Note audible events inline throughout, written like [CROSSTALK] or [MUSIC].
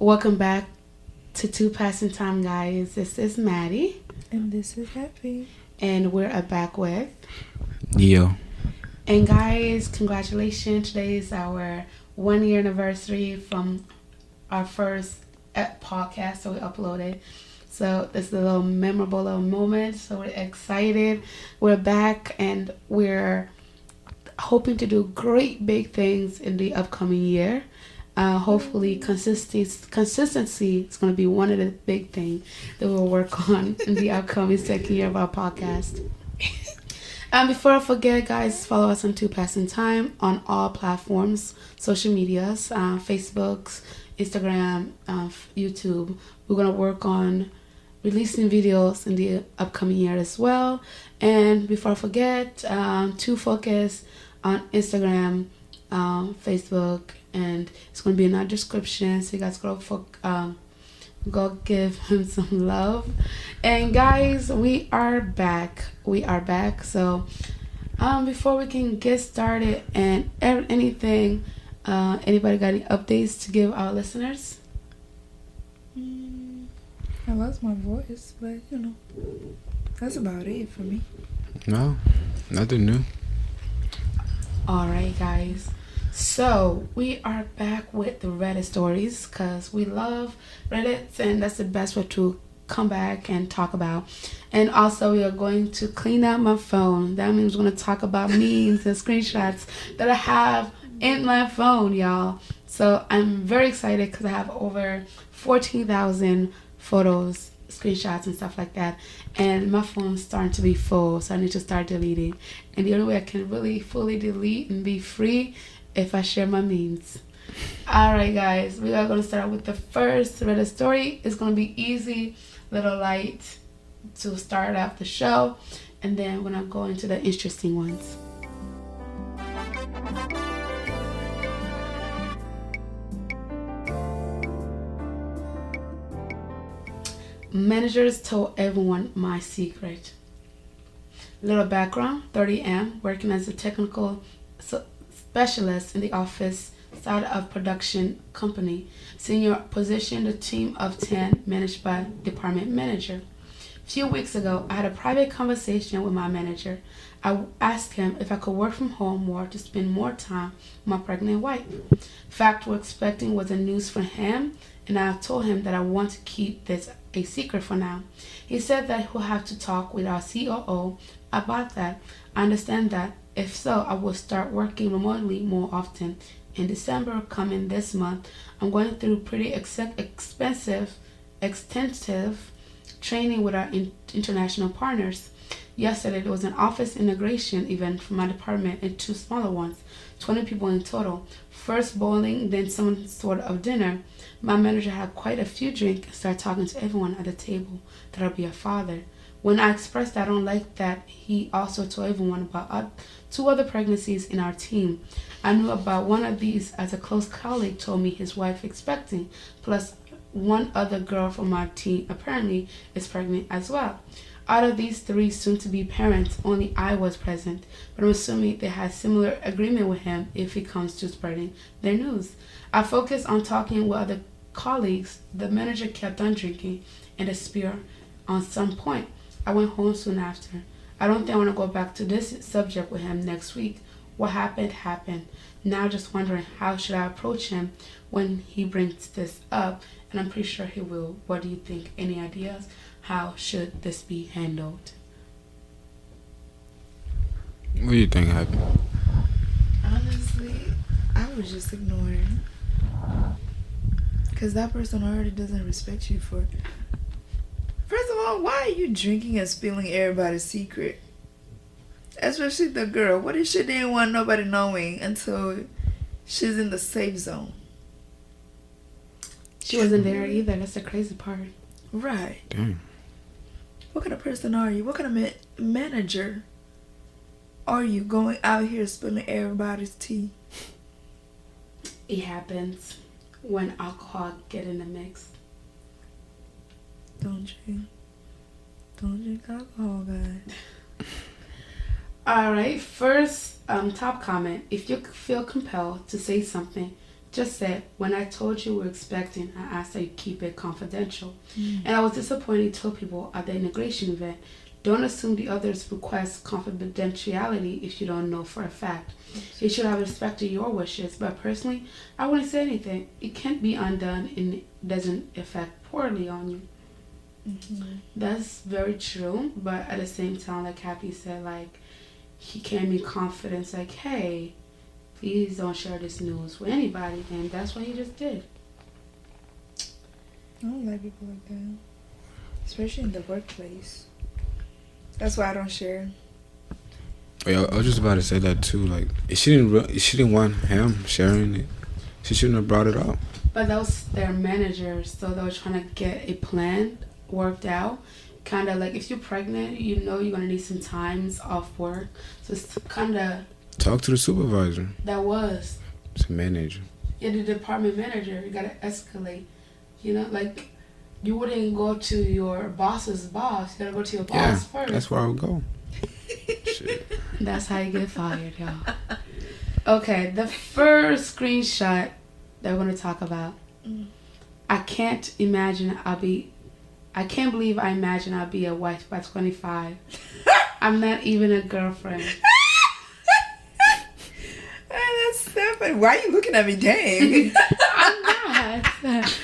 Welcome back to Two Passing Time, guys. This is Maddie. And this is Happy. And we're back with. Yo. And guys, congratulations. Today is our one year anniversary from our first uh, podcast that we uploaded. So this is a little memorable little moment. So we're excited. We're back and we're hoping to do great big things in the upcoming year. Uh, hopefully, consistency consistency is going to be one of the big things that we'll work [LAUGHS] on in the upcoming second year of our podcast. And before I forget, guys, follow us on Two Passing Time on all platforms, social medias, uh, Facebooks, Instagram, uh, YouTube. We're gonna work on releasing videos in the upcoming year as well. And before I forget, um, to focus on Instagram, um, Facebook, and it's going to be in our description. So you guys go for um, go give him [LAUGHS] some love. And guys, we are back. We are back. So um, before we can get started and anything, uh, anybody got any updates to give our listeners? Mm, I lost my voice, but you know, that's about it for me. No, nothing new. All right, guys. So we are back with the Reddit stories because we love Reddit, and that's the best way to come back and talk about. And also, we are going to clean out my phone. That means we're going to talk about memes and screenshots that I have in my phone, y'all. So I'm very excited because I have over 14,000 photos, screenshots, and stuff like that. And my phone's starting to be full, so I need to start deleting. And the only way I can really fully delete and be free if I share my means. Alright, guys, we are going to start with the first Reddit story. It's going to be easy, little light to start off the show, and then we're going to go into the interesting ones. Managers told everyone my secret. Little background 30M, working as a technical specialist in the office side of production company. Senior position, the team of 10 managed by department manager. A few weeks ago, I had a private conversation with my manager. I asked him if I could work from home more to spend more time with my pregnant wife. Fact we're expecting was a news for him, and I told him that I want to keep this a secret for now. He said that he'll have to talk with our COO about that. I understand that if so, I will start working remotely more often. In December coming this month, I'm going through pretty ex- expensive, extensive training with our in- international partners. Yesterday, there was an office integration event for my department and two smaller ones, 20 people in total. First bowling, then some sort of dinner. My manager had quite a few drinks and started talking to everyone at the table that I'll be a father. When I expressed I don't like that, he also told everyone about two other pregnancies in our team. I knew about one of these as a close colleague told me his wife expecting, plus one other girl from our team apparently is pregnant as well. Out of these three soon to be parents, only I was present, but I'm assuming they had similar agreement with him if it comes to spreading their news. I focused on talking with other colleagues. The manager kept on drinking and a spear on some point. I went home soon after. I don't think I want to go back to this subject with him next week. What happened happened. Now just wondering how should I approach him when he brings this up, and I'm pretty sure he will. What do you think? Any ideas? How should this be handled? What do you think happened? Honestly, I would just ignore him. Because that person already doesn't respect you for First of all, why are you drinking and spilling everybody's secret? Especially the girl. What if she didn't want nobody knowing until she's in the safe zone? She wasn't there either. That's the crazy part. Right. Damn. What kind of person are you? What kind of ma- manager are you going out here spilling everybody's tea? It happens when alcohol get in the mix. Don't drink. Don't drink alcohol, guys. [LAUGHS] All right. First, um, top comment. If you feel compelled to say something, just said, when I told you we're expecting, I asked that you keep it confidential. Mm. And I was disappointed to tell people at the integration event, don't assume the others request confidentiality if you don't know for a fact. You should have respected your wishes, but personally, I wouldn't say anything. It can't be undone and it doesn't affect poorly on you. Mhm. That's very true, but at the same time, like Happy said, like he can't be confident. Like, hey, please don't share this news with anybody, and that's what he just did. I don't like people like that, especially in the workplace. That's why I don't share. Yeah, I was just about to say that too. Like, if she didn't, if she didn't want him sharing it, she shouldn't have brought it up. But that was their managers, so they were trying to get a plan worked out. Kind of like if you're pregnant, you know you're gonna need some times off work. So it's kind of Talk to the supervisor, that was the manager. yeah, the department manager. You gotta escalate. You know, like you wouldn't go to your boss's boss. You gotta go to your boss Yeah, first. that's where I would go. [LAUGHS] Shit. That's how you get fired, y'all. Okay, the first screenshot that we're gonna talk about. Mm. I can't imagine I'll be. I can't believe I imagine I'll be a wife by 25. I'm not even a girlfriend. [LAUGHS] That's so funny. Why are you looking at me? Dang. [LAUGHS] I'm not.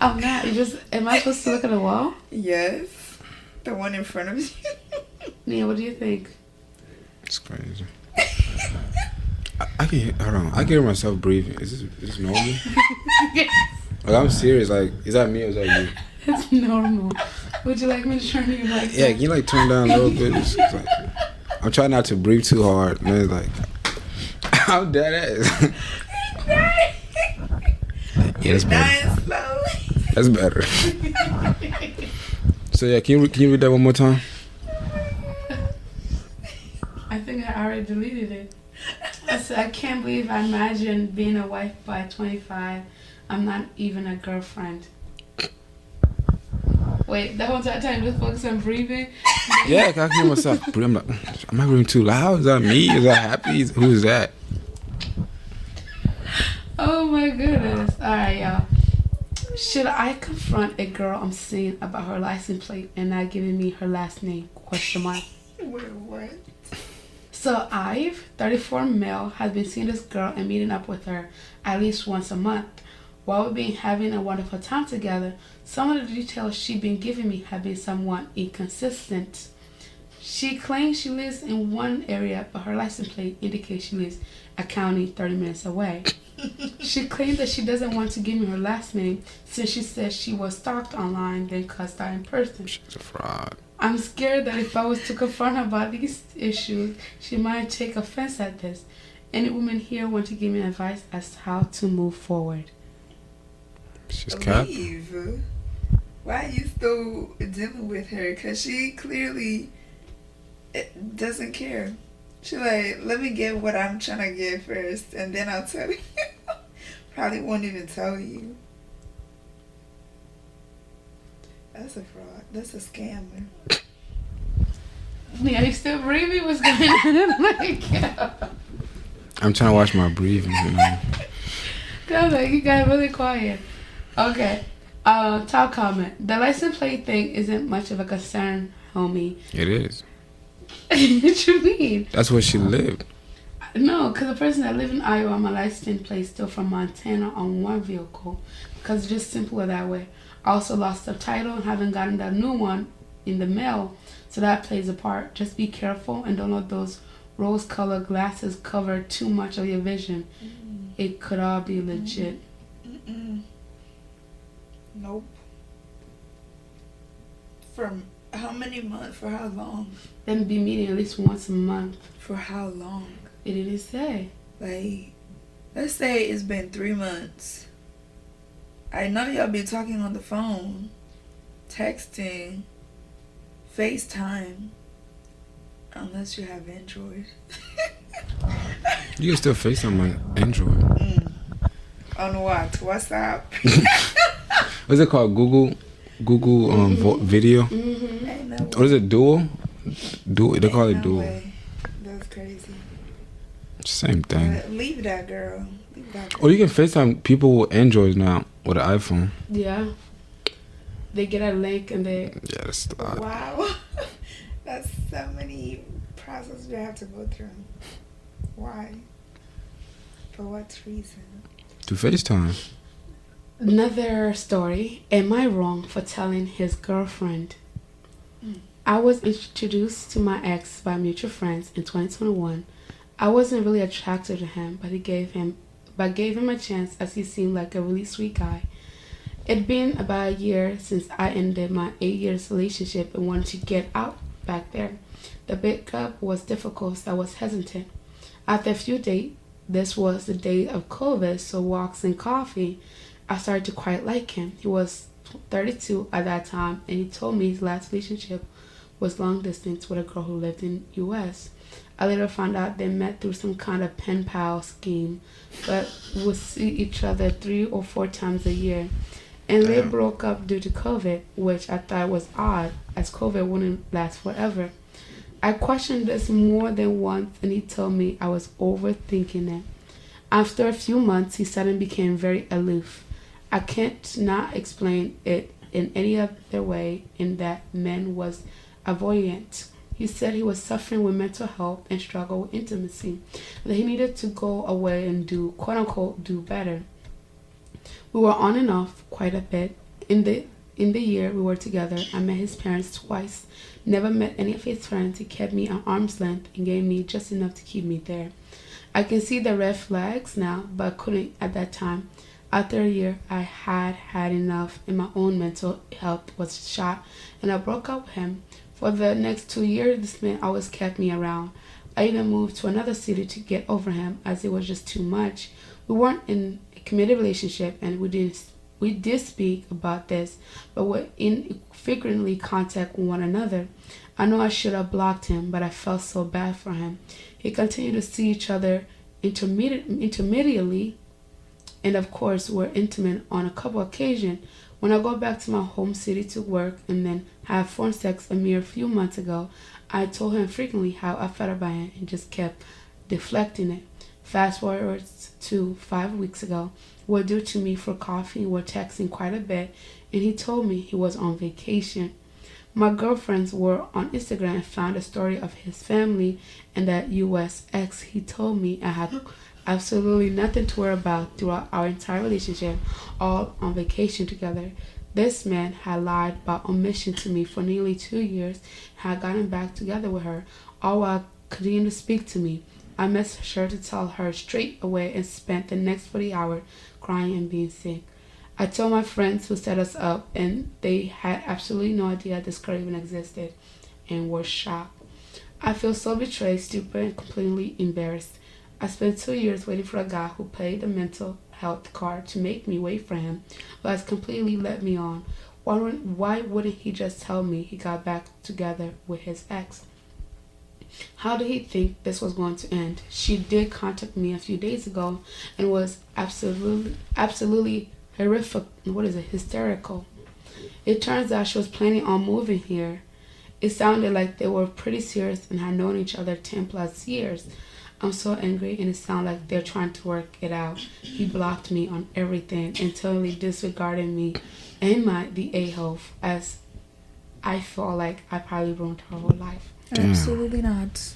I'm not. You just. Am I supposed to look at the wall? yes, the one in front of you. [LAUGHS] Niyo, what do you think? It's crazy. I, I can hear- hold on. I can hear myself breathing. Is this, is this normal? Like I'm serious. Like, is that me or is that you? It's normal. Would you like me to turn you like Yeah, you like turn down a little bit? [LAUGHS] Like, I'm trying not to breathe too hard. Man, it's like, [LAUGHS] how dead ass. [LAUGHS] yeah, that's better. That's better. So yeah, can you can you read that one more time? I think I already deleted it. I said, I can't believe I imagine being a wife by 25. I'm not even a girlfriend. Wait, the whole time just focus on breathing. [LAUGHS] yeah, I can hear myself. But I'm like, am I breathing too loud? Is that me? Is that happy? Who's that? Oh my goodness. Alright, y'all. Should I confront a girl I'm seeing about her license plate and not giving me her last name? Question mark. [LAUGHS] Wait, what? So I've, 34 male, has been seeing this girl and meeting up with her at least once a month. While we've been having a wonderful time together, some of the details she's been giving me have been somewhat inconsistent. She claims she lives in one area, but her license plate indicates she lives a county 30 minutes away. [LAUGHS] she claims that she doesn't want to give me her last name since she says she was stalked online then cussed out in person. She's a fraud. I'm scared that if I was to confront her about these issues, she might take offense at this. Any woman here want to give me advice as to how to move forward? She's cap. Leave. Why are you still dealing with her? Cause she clearly eh, doesn't care. She like, let me get what I'm trying to get first, and then I'll tell [LAUGHS] you. Probably won't even tell you. That's a fraud. That's a scammer. Yeah, you still breathing? What's going on? [LAUGHS] like, yeah. [LAUGHS] I'm trying to watch my breathing. You know. Cause like you got really quiet. Okay. Uh, top comment. The license plate thing isn't much of a concern, homie. It is. [LAUGHS] what you mean? That's where she lived. No, because the person that live in Iowa, my license plate still from Montana on one vehicle. Because it's just simpler that way. I also lost the title and haven't gotten that new one in the mail, so that plays a part. Just be careful and don't let those rose-colored glasses cover too much of your vision. It could all be legit. Mm-mm. Nope. From how many months? For how long? Then be meeting at least once a month. For how long? It didn't say. Like, let's say it's been three months. I know y'all be talking on the phone, texting, FaceTime, unless you have Android. [LAUGHS] You can still FaceTime my Android. mm. On what? WhatsApp? [LAUGHS] What's it called? Google, Google um vo- video. Mm-hmm. What is it? Duo. Duo. They call ain't it no Duo. way. That's crazy. Same thing. But leave that girl. leave that. Or you can FaceTime people with Androids now with an iPhone. Yeah. They get a link and they Yeah, that's a lot. Wow, [LAUGHS] that's so many processes we have to go through. Why? For what reason? To FaceTime. Another story. Am I wrong for telling his girlfriend? I was introduced to my ex by mutual friends in 2021. I wasn't really attracted to him, but he gave him, but gave him a chance as he seemed like a really sweet guy. It'd been about a year since I ended my eight years relationship and wanted to get out back there. The breakup was difficult, so I was hesitant. After a few dates, this was the day of COVID, so walks and coffee. I started to quite like him. He was 32 at that time, and he told me his last relationship was long distance with a girl who lived in U.S. I later found out they met through some kind of pen pal scheme, but would see each other three or four times a year. And they broke up due to COVID, which I thought was odd, as COVID wouldn't last forever. I questioned this more than once, and he told me I was overthinking it. After a few months, he suddenly became very aloof. I can't not explain it in any other way in that man was avoidant. He said he was suffering with mental health and struggled with intimacy, that he needed to go away and do quote unquote do better. We were on and off quite a bit. In the in the year we were together, I met his parents twice. Never met any of his friends. He kept me at arm's length and gave me just enough to keep me there. I can see the red flags now, but couldn't at that time. After a year, I had had enough, and my own mental health was shot, and I broke up with him. For the next two years, this man always kept me around. I even moved to another city to get over him, as it was just too much. We weren't in a committed relationship, and we didn't. We did speak about this, but were in frequently contact with one another. I know I should have blocked him, but I felt so bad for him. He continued to see each other intermediate, intermediately, and of course were intimate on a couple occasions. When I go back to my home city to work and then have phone sex a mere few months ago, I told him frequently how I felt about him and just kept deflecting it. Fast forward to five weeks ago, we're due to me for coffee we're texting quite a bit, and he told me he was on vacation. My girlfriends were on Instagram and found a story of his family and that US ex. He told me I had absolutely nothing to worry about throughout our entire relationship, all on vacation together. This man had lied by omission to me for nearly two years had gotten back together with her, all while continuing to speak to me. I messaged her to tell her straight away and spent the next 40 hours crying and being sick. I told my friends who set us up, and they had absolutely no idea this girl even existed and were shocked. I feel so betrayed, stupid, and completely embarrassed. I spent two years waiting for a guy who played the mental health card to make me wait for him, but has completely let me on. Why, why wouldn't he just tell me he got back together with his ex? How did he think this was going to end? She did contact me a few days ago and was absolutely, absolutely horrific. What is it? Hysterical. It turns out she was planning on moving here. It sounded like they were pretty serious and had known each other 10 plus years. I'm so angry and it sounds like they're trying to work it out. He blocked me on everything and totally disregarded me and my the a-hole as I feel like I probably ruined her whole life. Damn. Absolutely not.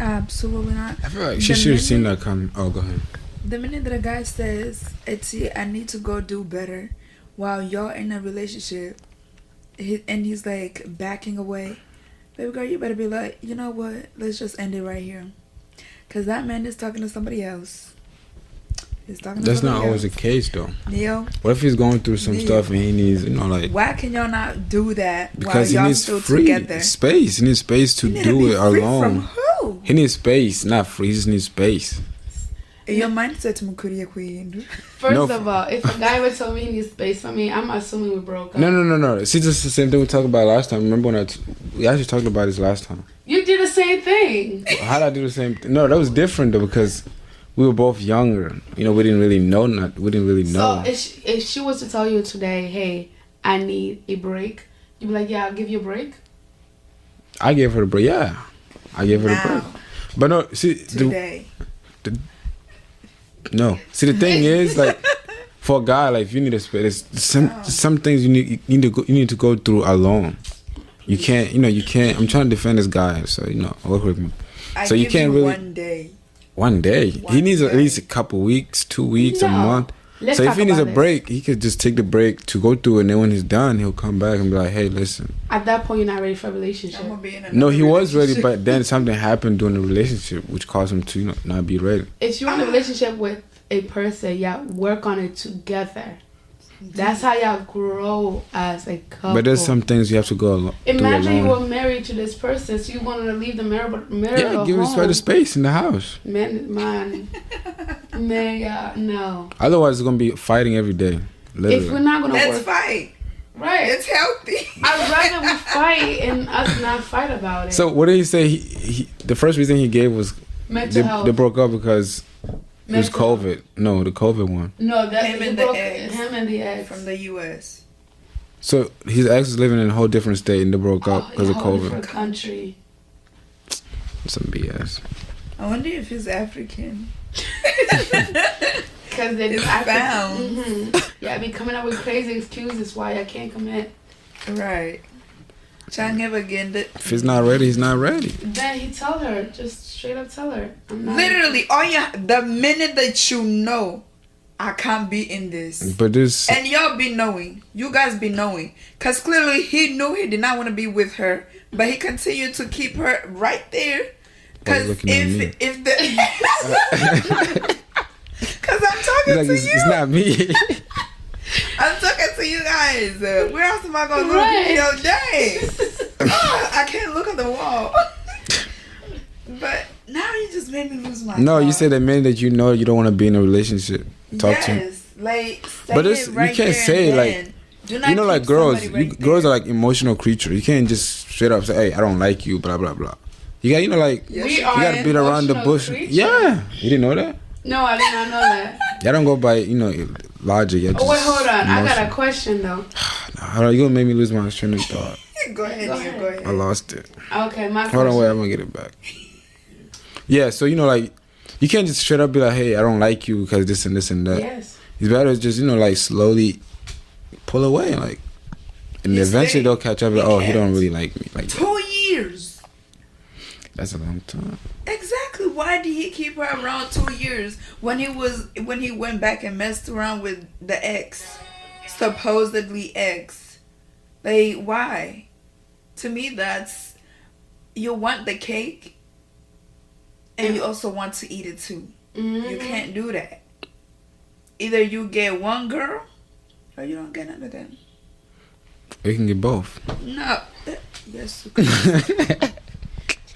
Absolutely not. I feel like she should have seen that coming. Oh, go ahead. The minute that a guy says, "Etsy, I need to go do better," while y'all in a relationship, and he's like backing away, baby girl, you better be like, you know what? Let's just end it right here, cause that man is talking to somebody else. He's talking. To That's not always the case, though. Niyo, What if he's going through some Yeah. stuff and he needs, you know, like why can y'all not do that because he while y'all needs still free together? space. He needs space to You need to do be it free alone. From who? He needs space, not free. He just needs space. Your mindset mukuriye kuhindura. First No. of all, if a guy would tell me he needs space for me, I'm assuming we broke up. No, no, no, no. See, this is the same thing we talked about last time. Remember when I t- we actually talked about this last time? You did the same thing. How did I do the same thing? No, that was different though because we were both younger. You know, we didn't really know. Not we didn't really know. So if she, if she was to tell you today, hey, I need a break, you'd be like, yeah, I'll give you a break. I gave her a break. Yeah, I gave her a break. But no, see, the, today. No. See, the thing is, [LAUGHS] like, for a guy, like, if you need a space, some oh. some things you need you need to go, you need to go through alone. You can't, you know, you can't. I'm trying to defend this guy, so you know, work with me. I So you can't really- one day. One day, he One needs at least a couple weeks, two weeks, a month. Let's so if he needs a about this. break, he could just take the break to go through, and then when he's done, he'll come back and be like, "Hey, listen." At that point, you're not ready for a relationship. I'm gonna be in No, another he was ready, but then something happened during the relationship, which caused him to you know, not be ready. If you're in a relationship with a person, y'all work on it together. That's how y'all grow as a couple. But there's some things you have to go alo- through Imagine you were married to this person, so you wanted to leave the marital marital Yeah, give home. respect to space in the house. Man, man, [LAUGHS] man, yeah, uh, no. Otherwise, it's gonna be fighting every day. Literally. If we're not gonna Let's work, fight. right? It's healthy. I'd rather we [LAUGHS] fight and us not fight about it. so what did he say? He, he the first reason he gave was mental they, health. they broke up because it was COVID. No, the COVID one. No, that Him he and the broke- ex. Him and the ex. From the U.S. So his ex is living in a whole different state and they broke up Oh, because in of a whole COVID. different country. Some BS. I wonder if he's African. [LAUGHS] Cause they It's I think- found. mhm. Yeah, I be coming up with crazy excuses why I can't commit. right. Trying never again. If he's not ready, he's not ready. Then he tell her, just straight up tell her, literally, all you the minute that you know, I can't be in this. But this, And y'all be knowing. You guys be knowing. Because clearly he knew he did not want to be with her. But he continued to keep her right there. Because looking if, if the. [LAUGHS] Because I'm talking like, to it's, you. it's not me. [LAUGHS] I'm talking to you guys. Uh, where else am I going to look Right. your day? [LAUGHS] oh, I can't look at the wall. but now you just made me lose my no, you said the minute that you know you don't want to be in a relationship, talk to him. yes, like But it's- it you can't say, and like- Do not You know, like girls, somebody you, girls are like emotional creatures. You can't just straight up say, "Hey, I don't like you," blah blah blah. You got, you know, like Yes, you gotta beat around the bush. creatures. Yeah, you didn't know that. No, I did not know that. Y'all don't go by you know logic. Y'all Oh wait, hold on. I got a question though. Hold on, you gonna make me lose my train of thought. [LAUGHS] Go ahead, Go ahead. go ahead. I lost it. Okay, my Hold on, wait, question. I'm gonna get it back. Yeah, so you know, like you can't just straight up be like, "Hey, I don't like you because this and this and that." Yes. It's better to just you know like slowly pull away, like, and He eventually stayed. they'll catch up. He Like, oh, he don't really like me. Like that. Two years. That's a long time. Exactly. Why did he keep her around two years when he was when he went back and messed around with the ex, supposedly ex? Like why? To me, that's you want the cake, and you also want to eat it too. Mhm. You can't do that. Either you get one girl, or you don't get none of them. We can get both. No. Yes. [LAUGHS]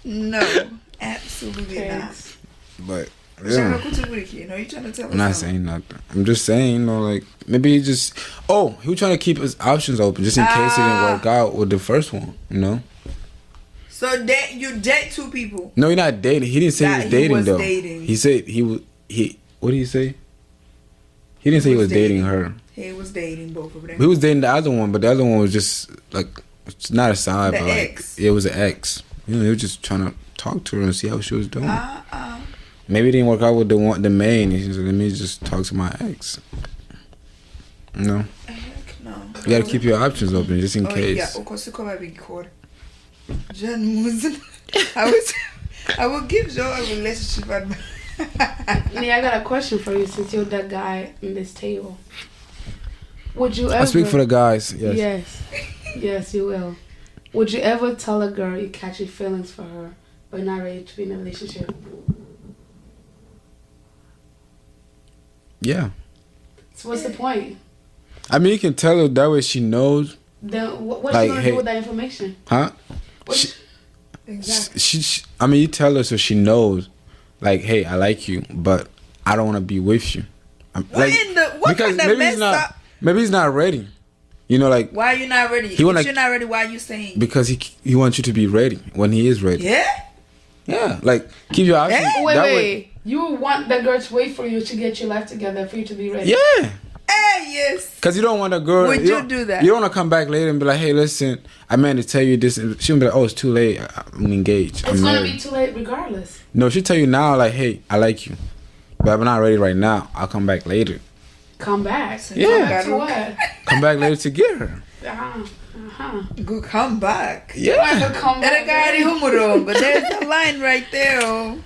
you can. no. Absolutely not. Thanks. but Shana yeah, Kutubuliki, No, you trying to tell us I'm not something? saying nothing. I'm just saying, you know, like maybe he just. Oh, he was trying to keep his options open just in case it didn't Ah. work out with the first one. You know. So date you date two people. No, you're not dating. He didn't say That he was he dating was though. dating. He said he was he. What did he say? He didn't say he was dating her. He was dating both of them. He was dating the other one, but the other one was just like it's not a side, The but like it was an ex. You know, he was just trying to talk to her and see how she was doing. Uh uh. Maybe it didn't work out with the one, the main. He said, "Let me just talk to my ex." You know, Heck no. you gotta keep your options open just in oh, case. Yeah, ukosiko babikora. John Muzen. I was I will give Joe a relationship advice. Yeah, [LAUGHS] I got a question for you since you're that guy in this table. Would you ever? I speak for the guys. Yes. Yes. Yes, you will. Would you ever tell a girl you catch your feelings for her, but not ready to be in a relationship? Yeah. So what's the point? I mean, you can tell her that way she knows, Then what, what's Like, she gonna hey- do with that information? huh? What, She- exactly. She, she, I mean, you tell her so she knows, like, hey, I like you, but I don't want to be with you. I'm, What in the what because kind of maybe mess he's not, up? maybe he's not ready. You know, like Why are you not ready? He wanna- if you're not ready, why are you saying? because he he wants you to be ready when he is ready. Yeah. Yeah, like keep your options. Eh? wait, that wait. way- You want the girl to wait for you to get your life together for you to be ready? Yeah, Hey, yes. because you don't want a girl. Would you don't- do that? You don't want to come back later and be like, hey, listen, I meant to tell you this. She'll be like, oh, it's too late. I- I'm engaged. It's I'm gonna married. be too late regardless. No, she'll tell you now, like, hey, I like you, but but I'm not ready right now. I'll come back later. Come back. Yeah. Come back to what? Come back later to get her. Uh-huh. Uh-huh. Go come back. Yeah. Come Era back. gari humuro, but there's a line right there. oh.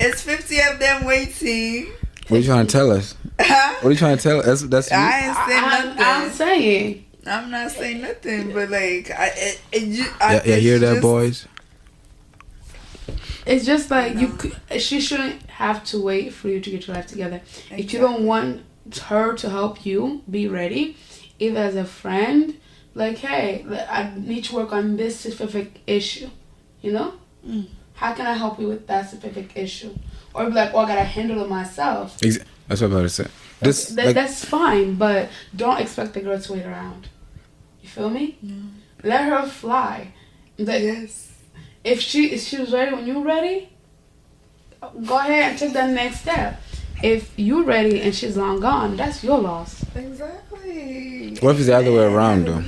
It's 50 of them waiting. What are you trying to tell us? Huh? What are you trying to tell us? That's that's. I ain't saying nothing. I'm saying. I'm not saying nothing, but like, I, it, it, you, I, Yeah, yeah, hear it's that, just- boys? It's just like you. She shouldn't have to wait for you to get your life together. If you don't want her to help you, be ready. Either as a friend, like, hey, I need to work on this specific issue. You know, Mm. how can I help you with that specific issue? Or be like, oh, I gotta handle it myself. Ex- That's what I'm about to say. This That- like that's fine, but don't expect the girl to wait around. You feel me? Let her fly. Like, Yes. if she if she was ready when you're ready, go ahead and take that next step. If you're ready and she's long gone, that's your loss. Exactly. What if it's the other way around, though?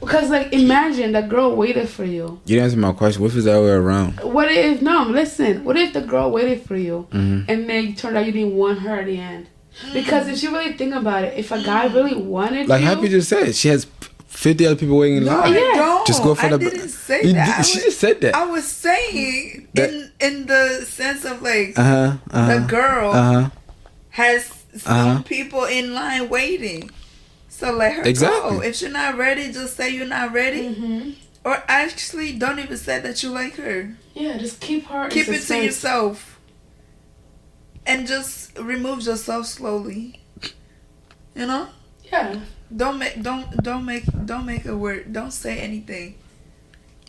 Because like imagine the girl waited for you. you didn't answer my question. What if it's the other way around? What if no? Listen. What if the girl waited for you Mhm. and then it turned out you didn't want her at the end? Because if you really think about it, if a guy really wanted Like you, Happy just said, she has fifty other people waiting in No, line. I Yeah. don't. Just go for I the. didn't say You that. did- I she was, just said that. I was saying That- in in the sense of like Uh huh. Uh the girl Uh huh. has some Uh-huh. people in line waiting. So let her Exactly. go. If you're not ready, just say you're not ready. hmm Or actually, don't even say that you like her. yeah, just keep her. Keep it to yourself. And just remove yourself slowly. You know? Yeah, Don't make don't don't make don't make a word. Don't say anything.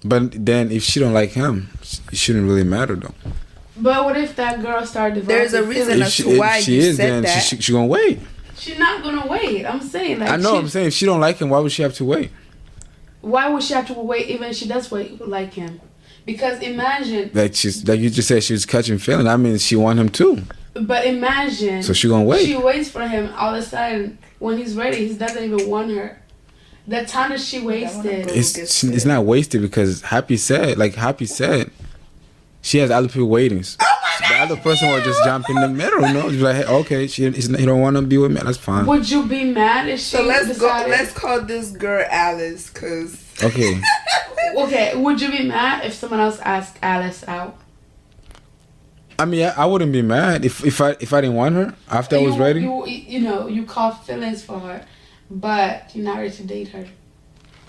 But then, if she don't like him, it shouldn't really matter though. but what if that girl started developing? There's a reason feelings? as she, to why if she you is, said then that. she, she, she gonna wait. She's not gonna wait. I'm saying like I know. she- I'm saying if she don't like him, why would she have to wait? Why would she have to wait even if she does wait like him? Because imagine, Like she's like you just said, she was catching feeling. I mean, she want him too, but imagine. so she gonna wait. She waits for him. All of a sudden, when he's ready, he doesn't even want her. The time that she wasted. go. it's gets she- it's not wasted because Happy said, like Happy said, she has other people waiting. Oh the other person will just jump in the middle. You know, just be like, hey, okay, she he's, he don't want to be with me. That's fine. Would you be mad if she So let's go. Let's call this girl Alice, cause Okay, [LAUGHS] Okay, would you be mad if someone else asked Alice out? I mean, I, I wouldn't be mad if if I if I didn't want her after I was ready. You, you know, you caught feelings for her, but you're not ready to date her.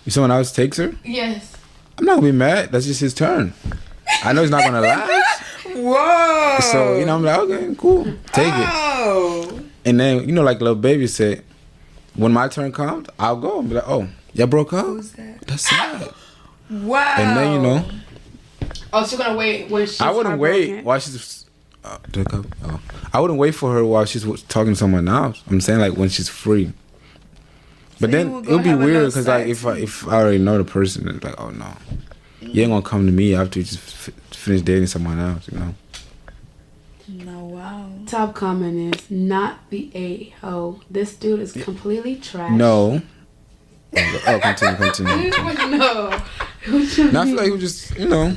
If someone else takes her, Yes. I'm not gonna be mad. That's just his turn. I know he's not gonna last. [LAUGHS] whoa. So you know, I'm like, okay, cool, take it. Oh. And then you know, like little baby said, when my turn comes, I'll go and be like, oh, y'all broke up. Who's that? That's sad. [GASPS] Wow. And then you know, Oh, so you're gonna wait when she's I wouldn't wait while she's. Uh, did I oh. I wouldn't wait for her while she's talking to someone else. I'm saying like when she's free. But So then it'll be weird because like if I if I already know the person, it's like oh no, you ain't gonna come to me after you just f- finish dating someone else, you know. No, wow. Top comment is not the a ho. This dude is completely trash. No. Oh, continue, continue. [LAUGHS] continue. no. What you Now I feel mean? like he was just you know.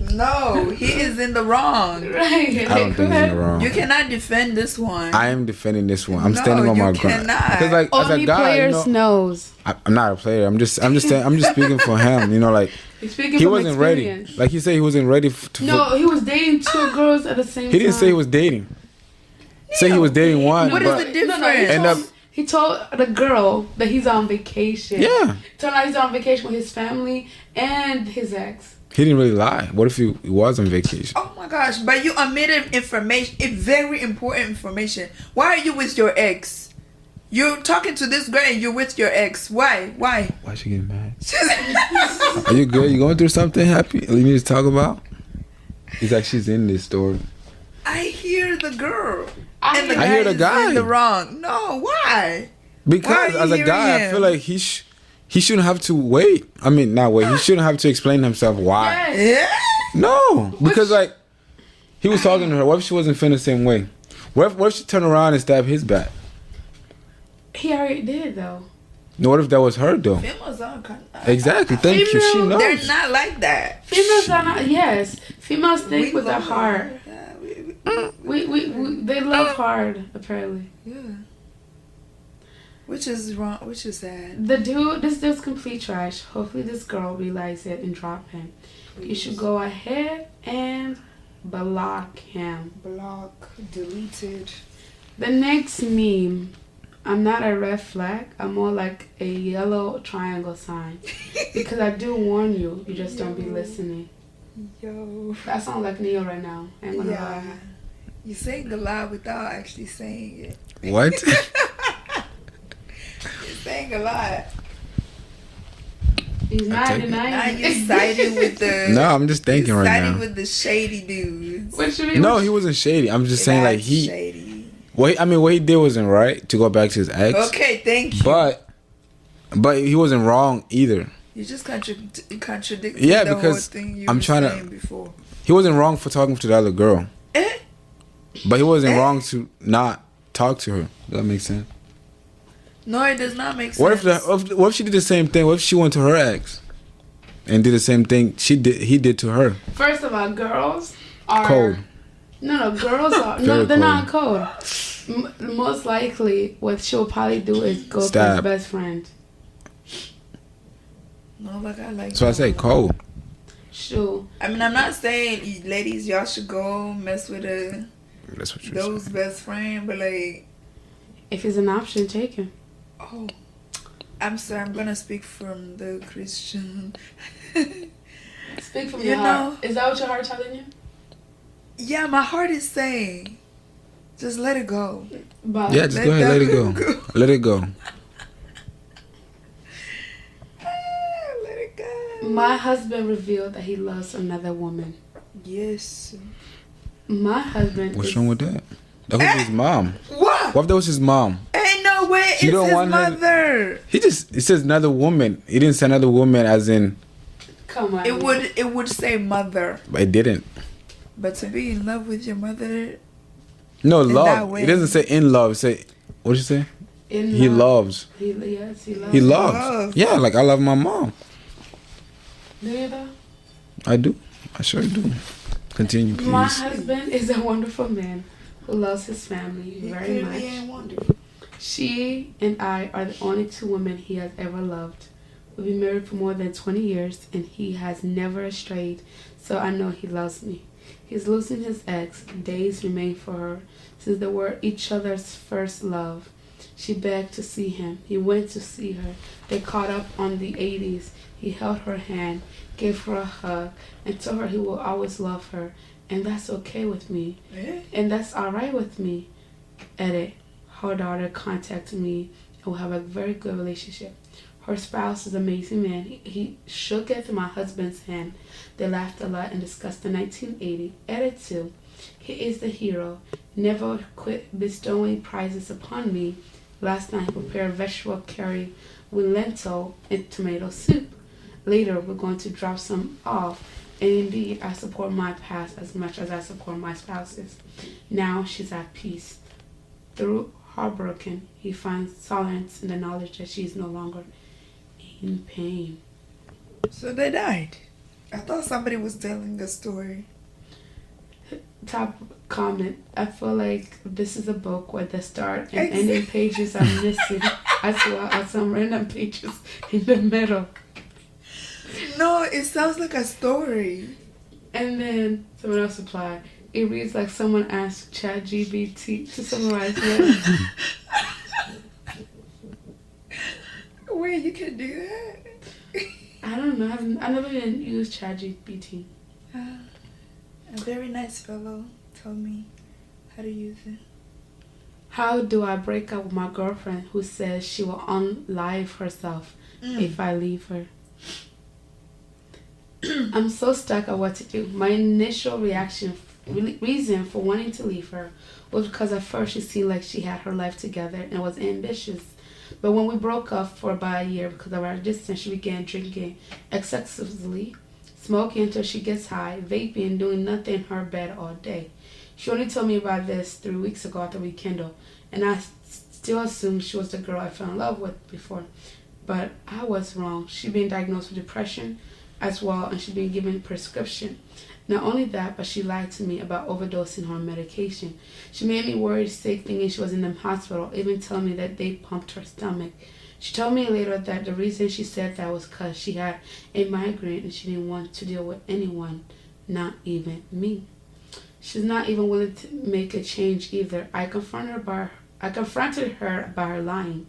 No, he is in the wrong. [LAUGHS] Right. I don't think he's in the wrong. You cannot defend this one. I am defending this one. I'm No, standing on my ground. cannot. Because like as Only a guy, you players know, knows. I, I'm not a player. I'm just I'm just saying, I'm just speaking for him. You know, like [LAUGHS] he wasn't ready. Like he said, he wasn't ready f- to. No, he was dating two girls at the same time. he didn't say he was dating. Say he was dating one. What is but the No, no, he, difference? End told, up- he told the girl that he's on vacation. yeah, Turned out he's on vacation with his family and his ex. He didn't really lie. What if he, he was on vacation? Oh my gosh, but you omitted information, a very important information. Why are you with your ex? You're talking to this girl and you're with your ex. Why? Why? Why she getting mad? [LAUGHS] Are you good? You going through something happy? You need to talk about? He's like she's in this story. I hear the girl. I, And the I guy hear the is guy. in the wrong. No, why? Because Why as a hearing guy, I feel like he sh- he shouldn't have to wait. I mean, not wait. He shouldn't have to explain himself why. Yes. No, because like he was talking to her. What if she wasn't feeling the same way? What if, what if she turned around and stabbed his back? He already did though. No, what if that was her though? Females are kind of, Exactly. Thank you. She Female- They're not like that. Females are not. Yes, females think We with their heart. her. Yeah, we- we- We, we, we they love oh. hard apparently. Yeah. Which is wrong. Which is sad. The dude, this dude's complete trash. Hopefully, this girl realizes it and drop him. You should go ahead and block him. Block. Deleted. The next meme, I'm not a red flag. I'm more like a yellow triangle sign [LAUGHS] because I do warn you. You just don't be listening. Yo. That sounds like Niyo right now. I ain't gonna Yeah. lie. You saying a lot without actually saying it. What? [LAUGHS] You're saying a lot. He's not take. Now denying. you siding with the. [LAUGHS] no, I'm just thinking you right siding now. with the shady dudes. What you mean? No, he wasn't shady. I'm just saying like That's he. Shady. What I mean, what he did wasn't right to go back to his ex. Okay, thank you. But, but he wasn't wrong either. You just contradict contradict Yeah, the because whole thing you I'm were trying to- before. He wasn't wrong for talking to the other girl, Eh? but he wasn't Eh? wrong to not talk to her. Does that make sense? No, it does not make sense. What if the what if, she did the same thing? What if she went to her ex and did the same thing she did he did to her? First of all, girls are Cold. No, no, girls are [LAUGHS] no, they're not cold. M- most likely, what she'll probably do is go for his best friend. No, like I like. So I say cold. Sure. I mean, I'm not saying ladies y'all should go mess with a That's what you're those saying. best friend, but like, If it's an option, take him. Oh, I'm sorry, I'm gonna speak from the Christian. Speak from You your heart. Is that what your heart telling you? yeah, my heart is saying, just let it go. But Yeah, just Let go ahead, let it go. go. Let it go. [LAUGHS] Let it go. my husband revealed that he loves another woman. yes. My husband. What's is- wrong with that? That was his mom. What? What if that was his mom? Ain't no way. You it's don't his want her- mother. He just it says another woman. He didn't say another woman as in Come on. It would it would say mother, but it didn't. but to be in love with your mother, No, In that love. way. It doesn't say in love. It say what did you say? In He love. loves. He, yes, he loves. He loves. Love. Yeah, like I love my mom. Do you though? I do. I sure do. Continue, please. My husband is a wonderful man who loves his family he very much. She and I are the only two women he has ever loved. We've been married for more than 20 years and he has never strayed, so I know he loves me. He's losing his ex. Days remain for her since they were each other's first love. She begged to see him. He went to see her. They caught up on the 80s. He held her hand, gave her a hug, and told her he will always love her. And that's okay with me. Eh? And that's alright with me. Edit. Her daughter contacted me and we have a very good relationship. Her spouse is an amazing man. He, he shook to my husband's hand. They laughed a lot and discussed the 1980. Edit 2. He is the hero. Never quit bestowing prizes upon me. Last night he prepared vegetable curry with lentil and tomato soup. Later we're going to drop some off. And indeed, I support my past as much as I support my spouse's. Now she's at peace. Through heartbroken, he finds solace in the knowledge that she is no longer in pain. So they died. I thought somebody was telling a story. Top comment. I feel like this is a book where the start and ending pages are missing, as well as some random pages in the middle. No, it sounds like a story. And then someone else replied, it reads like someone asked ChatGPT to summarize it. Wait, you can do that? I don't know. I've, I've never even used ChatGPT. Uh, a very nice fellow told me how to use it. How do I break up with my girlfriend who says she will unlive herself Mm. if I leave her? [CLEARS THROAT] I'm so stuck on what to do. My initial reaction, really, reason for wanting to leave her was because at first she seemed like she had her life together and was ambitious. But when we broke up for about a year because of our distance, she began drinking excessively, smoking until she gets high, vaping, and doing nothing in her bed all day. She only told me about this three weeks ago after we kindled, and I still assumed she was the girl I fell in love with before. But I was wrong. She'd been diagnosed with depression, as well, and she'd been given prescription. Not only that, but she lied to me about overdosing her medication. She made me worried sick, thinking she was in the hospital, even telling me that they pumped her stomach. She told me later that the reason she said that was because she had a migraine and she didn't want to deal with anyone, not even me. She's not even willing to make a change either. I confronted her by I confronted her about her lying,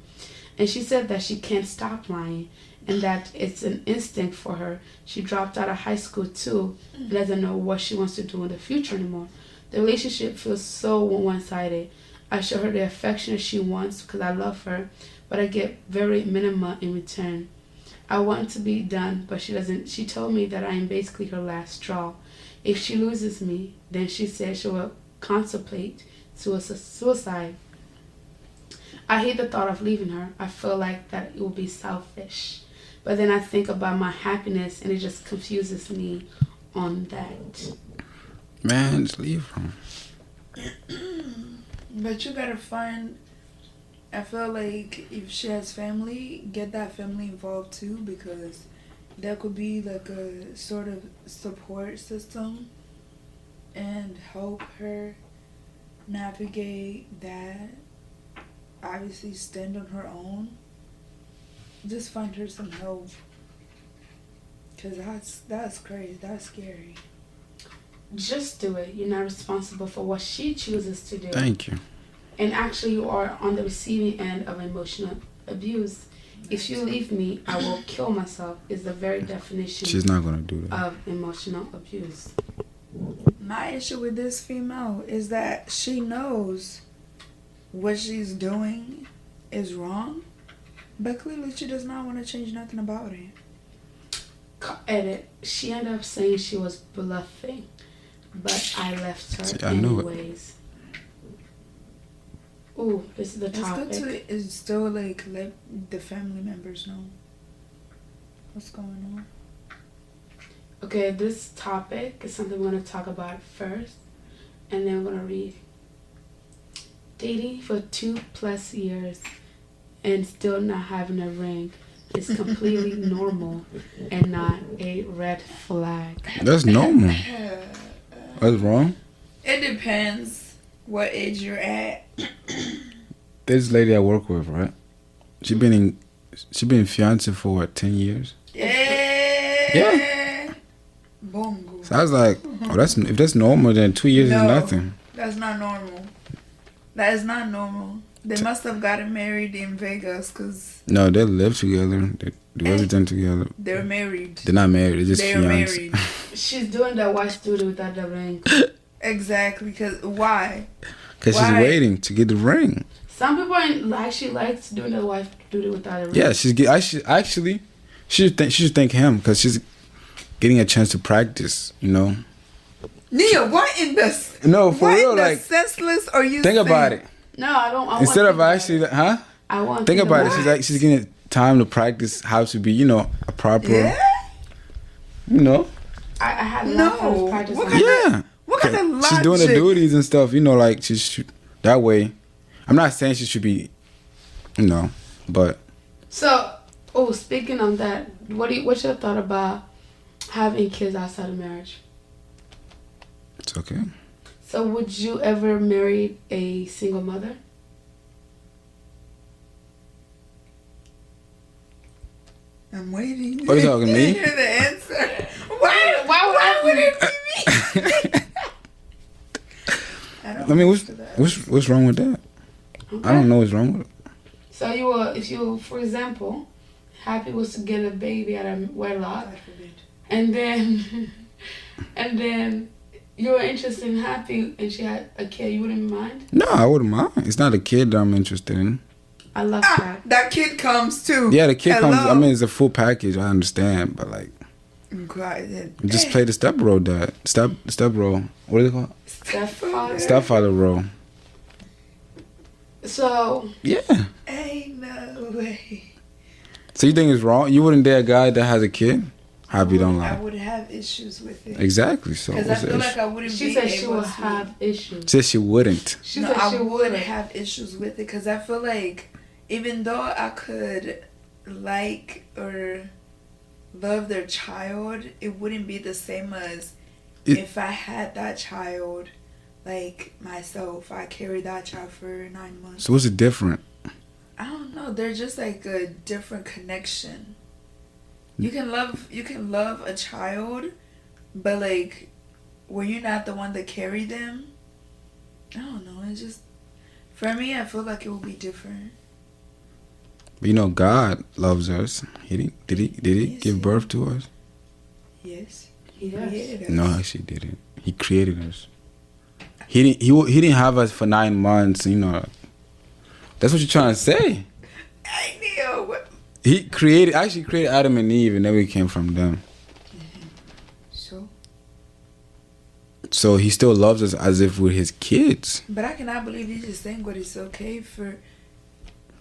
and she said that she can't stop lying and that it's an instinct for her. She dropped out of high school too and mm. doesn't know what she wants to do in the future anymore. The relationship feels so one sided. I show her the affection she wants because I love her, but I get very minimal in return. I want to be done, but she doesn't. She told me that I am basically her last straw. If she loses me, then she says she will contemplate suicide. I hate the thought of leaving her. I feel like that it will be selfish. But then I think about my happiness and it just confuses me on that. Man, just leave her. [CLEARS THROAT] But you gotta find. I feel like if she has family, get that family involved too because that could be like a sort of support system and help her navigate that. Obviously, stand on her own. Just find her some help. Cause that's that's crazy. That's scary. Just do it. You're not responsible for what she chooses to do. Thank you. And actually, you are on the receiving end of emotional abuse. If you leave me, I will kill myself, is the very definition She's not gonna do that. of emotional abuse. My issue with this female is that she knows what she's doing is wrong, but clearly she does not want to change nothing about it. Edit. She ended up saying she was bluffing, but I left her See, I knew anyways. Ooh, this is the topic. It's good topic. to is still like let the family members know what's going on. Okay, this topic is something we're going to talk about first, and then we're going to read. Dating for two plus years and still not having a ring is completely [LAUGHS] normal and not a red flag. That's normal. What's wrong? It depends what age you're at. [CLEARS THROAT] This lady I work with, right? She been in, she been fiance for what ten years. Yeah. Yeah. Bongo. So I was like, oh, that's if that's normal, then two years No. is nothing. That's not normal. That is not normal. They must have gotten married in Vegas because No, they live together. They do everything together. they're married. They're not married. They're just They're married. [LAUGHS] She's doing the wife duty without the ring. exactly. Because why? Cause she's waiting to get the ring. Some people ain't- actually likes doing the wife duty without a ring. Yeah, she's get. I should actually. She should think. She should thank him because she's getting a chance to practice. You know. Niyo, what in the No, for what real. in the Like, senseless are you think about it. No, I don't. I want Instead of to- actually, huh? I want. Think about it. She's like, she's getting time to practice how to be. You know, a proper. Yeah. You know. I, I had No. lot of practice. What kind it. Yeah. What kind of logic? She's doing the duties and stuff. You know, like she's she- that way. I'm not saying she should be. You know, but So, oh, speaking of that, what do you, what's your thought about having kids outside of marriage? it's okay. So, would you ever marry a single mother? I'm waiting. What are you talking to me? [LAUGHS] hear the answer. Why? Why would I would it be me? I, don't I mean, what's that. what's what's wrong with that? I don't know what's wrong with it. So you will, if you, for example, Happy was to get a baby at a wedlock, and then, [LAUGHS] and then you were interested in Happy, and she had a kid, you wouldn't mind? No, I wouldn't mind. It's not a kid that I'm interested in. I love Ah, that. that kid comes too. Yeah, the kid comes. I mean, it's a full package. I understand, but like, God, just play the step role. Dad, step step role. What is it called? Stepfather. Stepfather role. So Yeah. Ain't no way. So you think it's wrong? You wouldn't dare a guy that has a kid? Happy don't I would have issues with it. Exactly. So Because I feel like issue? I wouldn't she be said she able will to. have issues. Said she wouldn't. She no, said I she would would have issues with it because I feel like even though I could like or love their child, it wouldn't be the same as It- if I had that child, like myself. I carried that child for nine months. So what's the different? I don't know. They're just like a different connection. You can love you can love a child, but like when you're not the one that carried them, I don't know. It's just for me. I feel like it will be different. But you know, God loves us. He didn't. Did he? Did he Yes, give he- birth to us? Yes, he Yes. created us. No, actually didn't. He created us. He didn't. He he didn't have us for nine months. You know. That's what you're trying to say. I know. What? He created. Actually, created Adam and Eve, and then we came from them. So, So he still loves us as if we're his kids. but I cannot believe he's just saying what it's okay for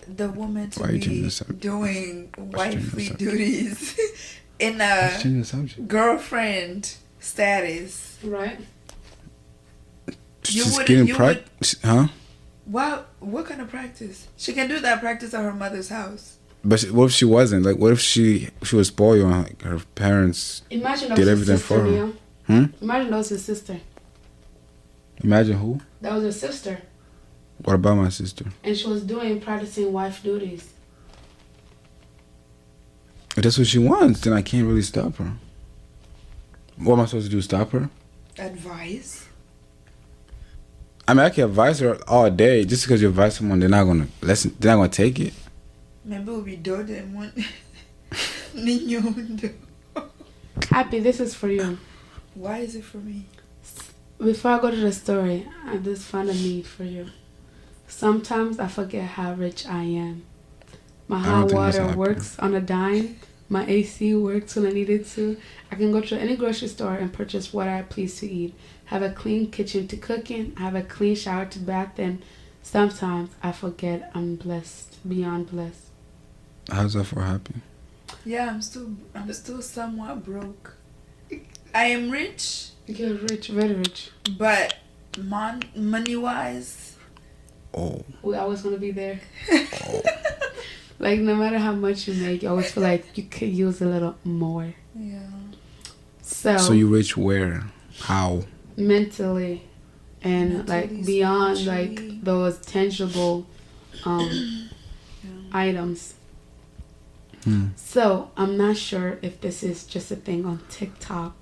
the woman to Why be doing changing wifely duties [LAUGHS] in a Change the subject. girlfriend status. Right? You Just wouldn't- getting you prac- huh? Wow, what kind of practice? She can do that practice at her mother's house. But she, what if she wasn't? Like, what if she she was spoiled and like, her parents? Imagine that Did everything sister, for her. Niyo. Hmm? Imagine that was his sister. Imagine who? That was his sister. What about my sister? And she was doing, practicing wife duties. If that's what she wants, then I can't really stop her. What am I supposed to do? Stop her? Advice? I mean, I can advise her all day. Just because you advise someone, they're not gonna listen. They're not gonna take it. Maybe we'll be doing and one. [LAUGHS] Niyo. Happy, this is for you. Why is it for me? Before I go to the story, I just found a need for you. Sometimes I forget how rich I am. My hot don't think that's water works on a dime. My AC works when I need it to. I can go to any grocery store and purchase what I please to eat. Have a clean kitchen to cook in. Have a clean shower to bath in. Sometimes I forget I'm blessed, beyond blessed. How's that for happy? Yeah, I'm still I'm still somewhat broke. I am rich, You're rich, very rich. but mon- money wise, Oh, We always gonna be there. [LAUGHS] [LAUGHS] Like no matter how much you make, you always feel like you could use a little more. yeah. So, so you rich where? How? mentally and Mentally, like beyond like those tangible um [CLEARS THROAT] Yeah. items. Hmm. So I'm not sure if this is just a thing on TikTok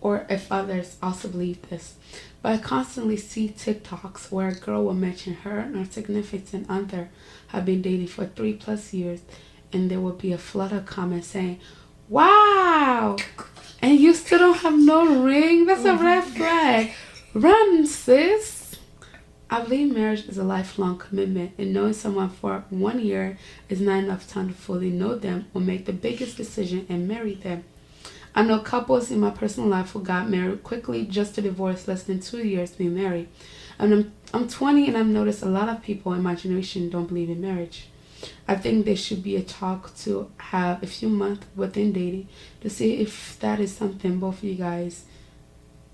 or if others also believe this. But I constantly see TikToks where a girl will mention her and her significant other have been dating for three plus years and there will be a flood of comments saying, Wow and you still don't have no ring? That's a red flag. Run, sis. I believe marriage is a lifelong commitment, and knowing someone for one year is not enough time to fully know them or make the biggest decision and marry them. I know couples in my personal life who got married quickly just to divorce less than two years being married. And I'm, I'm 20 and I've noticed a lot of people in my generation don't believe in marriage. I think there should be a talk to have a few months within dating to see if that is something both of you guys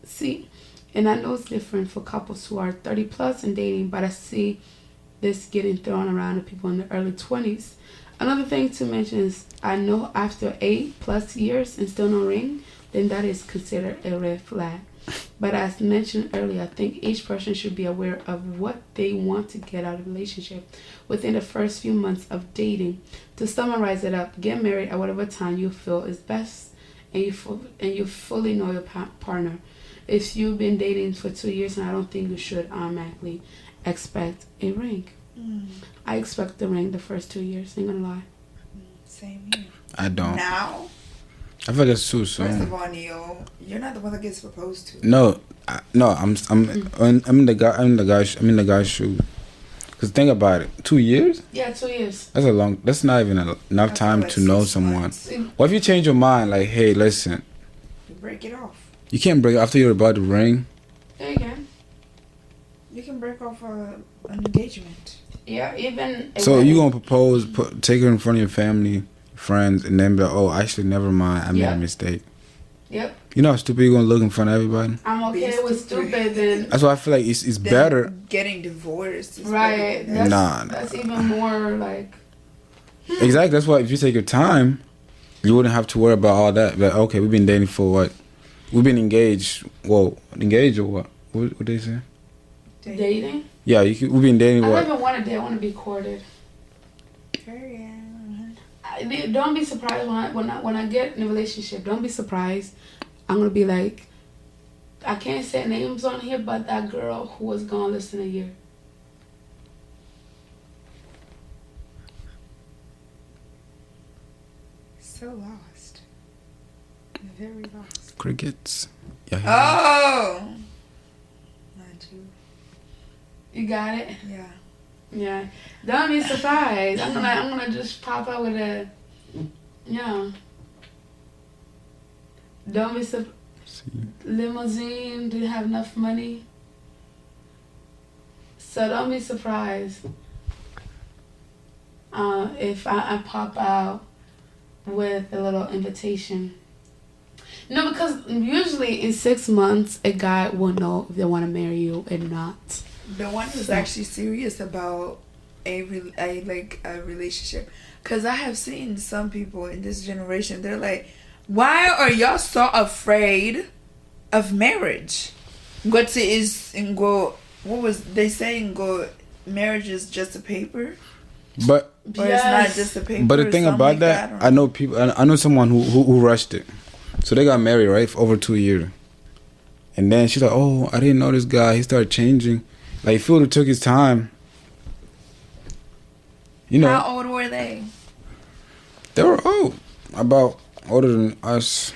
see. And I know it's different for couples who are 30 plus and dating, but I see this getting thrown around to people in the early 20s. Another thing to mention is I know after eight plus years and still no ring, then that is considered a red flag. But as mentioned earlier, I think each person should be aware of what they want to get out of relationship within the first few months of dating. To summarize it up, get married at whatever time you feel is best, and you and you fully know your pa- partner. If you've been dating for two years, and I don't think you should automatically expect a ring. Mm, I expect the ring the first two years. Ain't gonna lie. same here. I don't. Now, I feel like that's too first of all, Niyo, you're not the one that gets proposed to. No, I, no. I'm I'm I'm I'm in the guy. I'm in the guy. I'm in the guy's shoe. Cause think about it. Two years. Yeah, two years. That's a long. That's not even a, enough I time like to know someone. months. What if you change your mind? Like, hey, listen, You break it off. You can't break after you're about to ring. There you go. You can break off a, an engagement. Yeah, even. So wedding. you gonna propose, put, take her in front of your family, friends, and then be like, oh, actually, never mind. I made Yeah. a mistake. Yep. You know how stupid you're gonna look in front of everybody. I'm okay Be with stupid. stupid then. That's why I feel like it's it's better. Getting divorced. Is Right. better That's. Nah, nah. that's even more like. Hmm. Exactly. That's why if you take your time, you wouldn't have to worry about all that. But okay, we've been dating for what? We've been engaged. Well, engaged or what? What, what they say? Dating? Yeah, you could, we've been dating I what? don't even want to date. I want to be courted. I, don't be surprised when I when I when I get in a relationship. Don't be surprised. I'm gonna be like, I can't say names on here, but that girl who was gone less than a year. So lost. Very lost. Crickets. Yeah. Oh! Not you. You got it. Yeah. Yeah. Don't be surprised. I'm gonna I'm gonna just pop out with a, yeah. Don't be surprised. Limousine, didn't have enough money. So don't be surprised uh, if I, I pop out with a little invitation. No, because usually in six months, a guy will know if they want to marry you or not. The one who's actually serious about a, re- a like a relationship, because I have seen some people in this generation. They're like, "Why are y'all so afraid of marriage?" What is and go? What was they saying? Go marriage is just a paper, But or it's not just a paper. but the thing about like that, or- I know people. I I know someone who, who who rushed it. So they got married right for over two years, and then she's like, "Oh, I didn't know this guy. He started changing. Like, if he would have took his time, you know, How old were they? they were old, about older than us,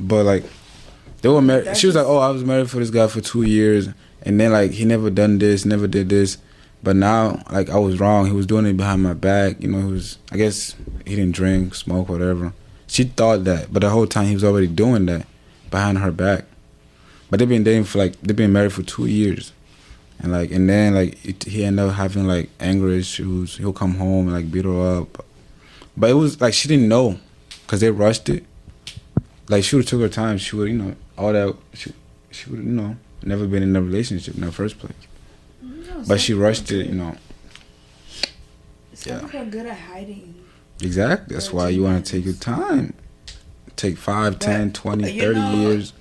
but like they were married. She was like, "Oh, I was married for this guy for two years, and then like he never done this, never did this." But now, like I was wrong. He was doing it behind my back. You know, he was. I guess he didn't drink, smoke, whatever. She thought that, but the whole time he was already doing that behind her back. But they've been dating for like they've been married for two years, and like and then like it, he ended up having like anger issues. He'll come home and like beat her up, but it was like she didn't know, cause they rushed it. Like she would have took her time. She would you know all that. She she would you know never been in a relationship in the first place. Mm-hmm. But she rushed it. You know Some yeah. people are good at hiding. Exactly. That's why you want to take your time. Take 5, 10, 20, 30 know- years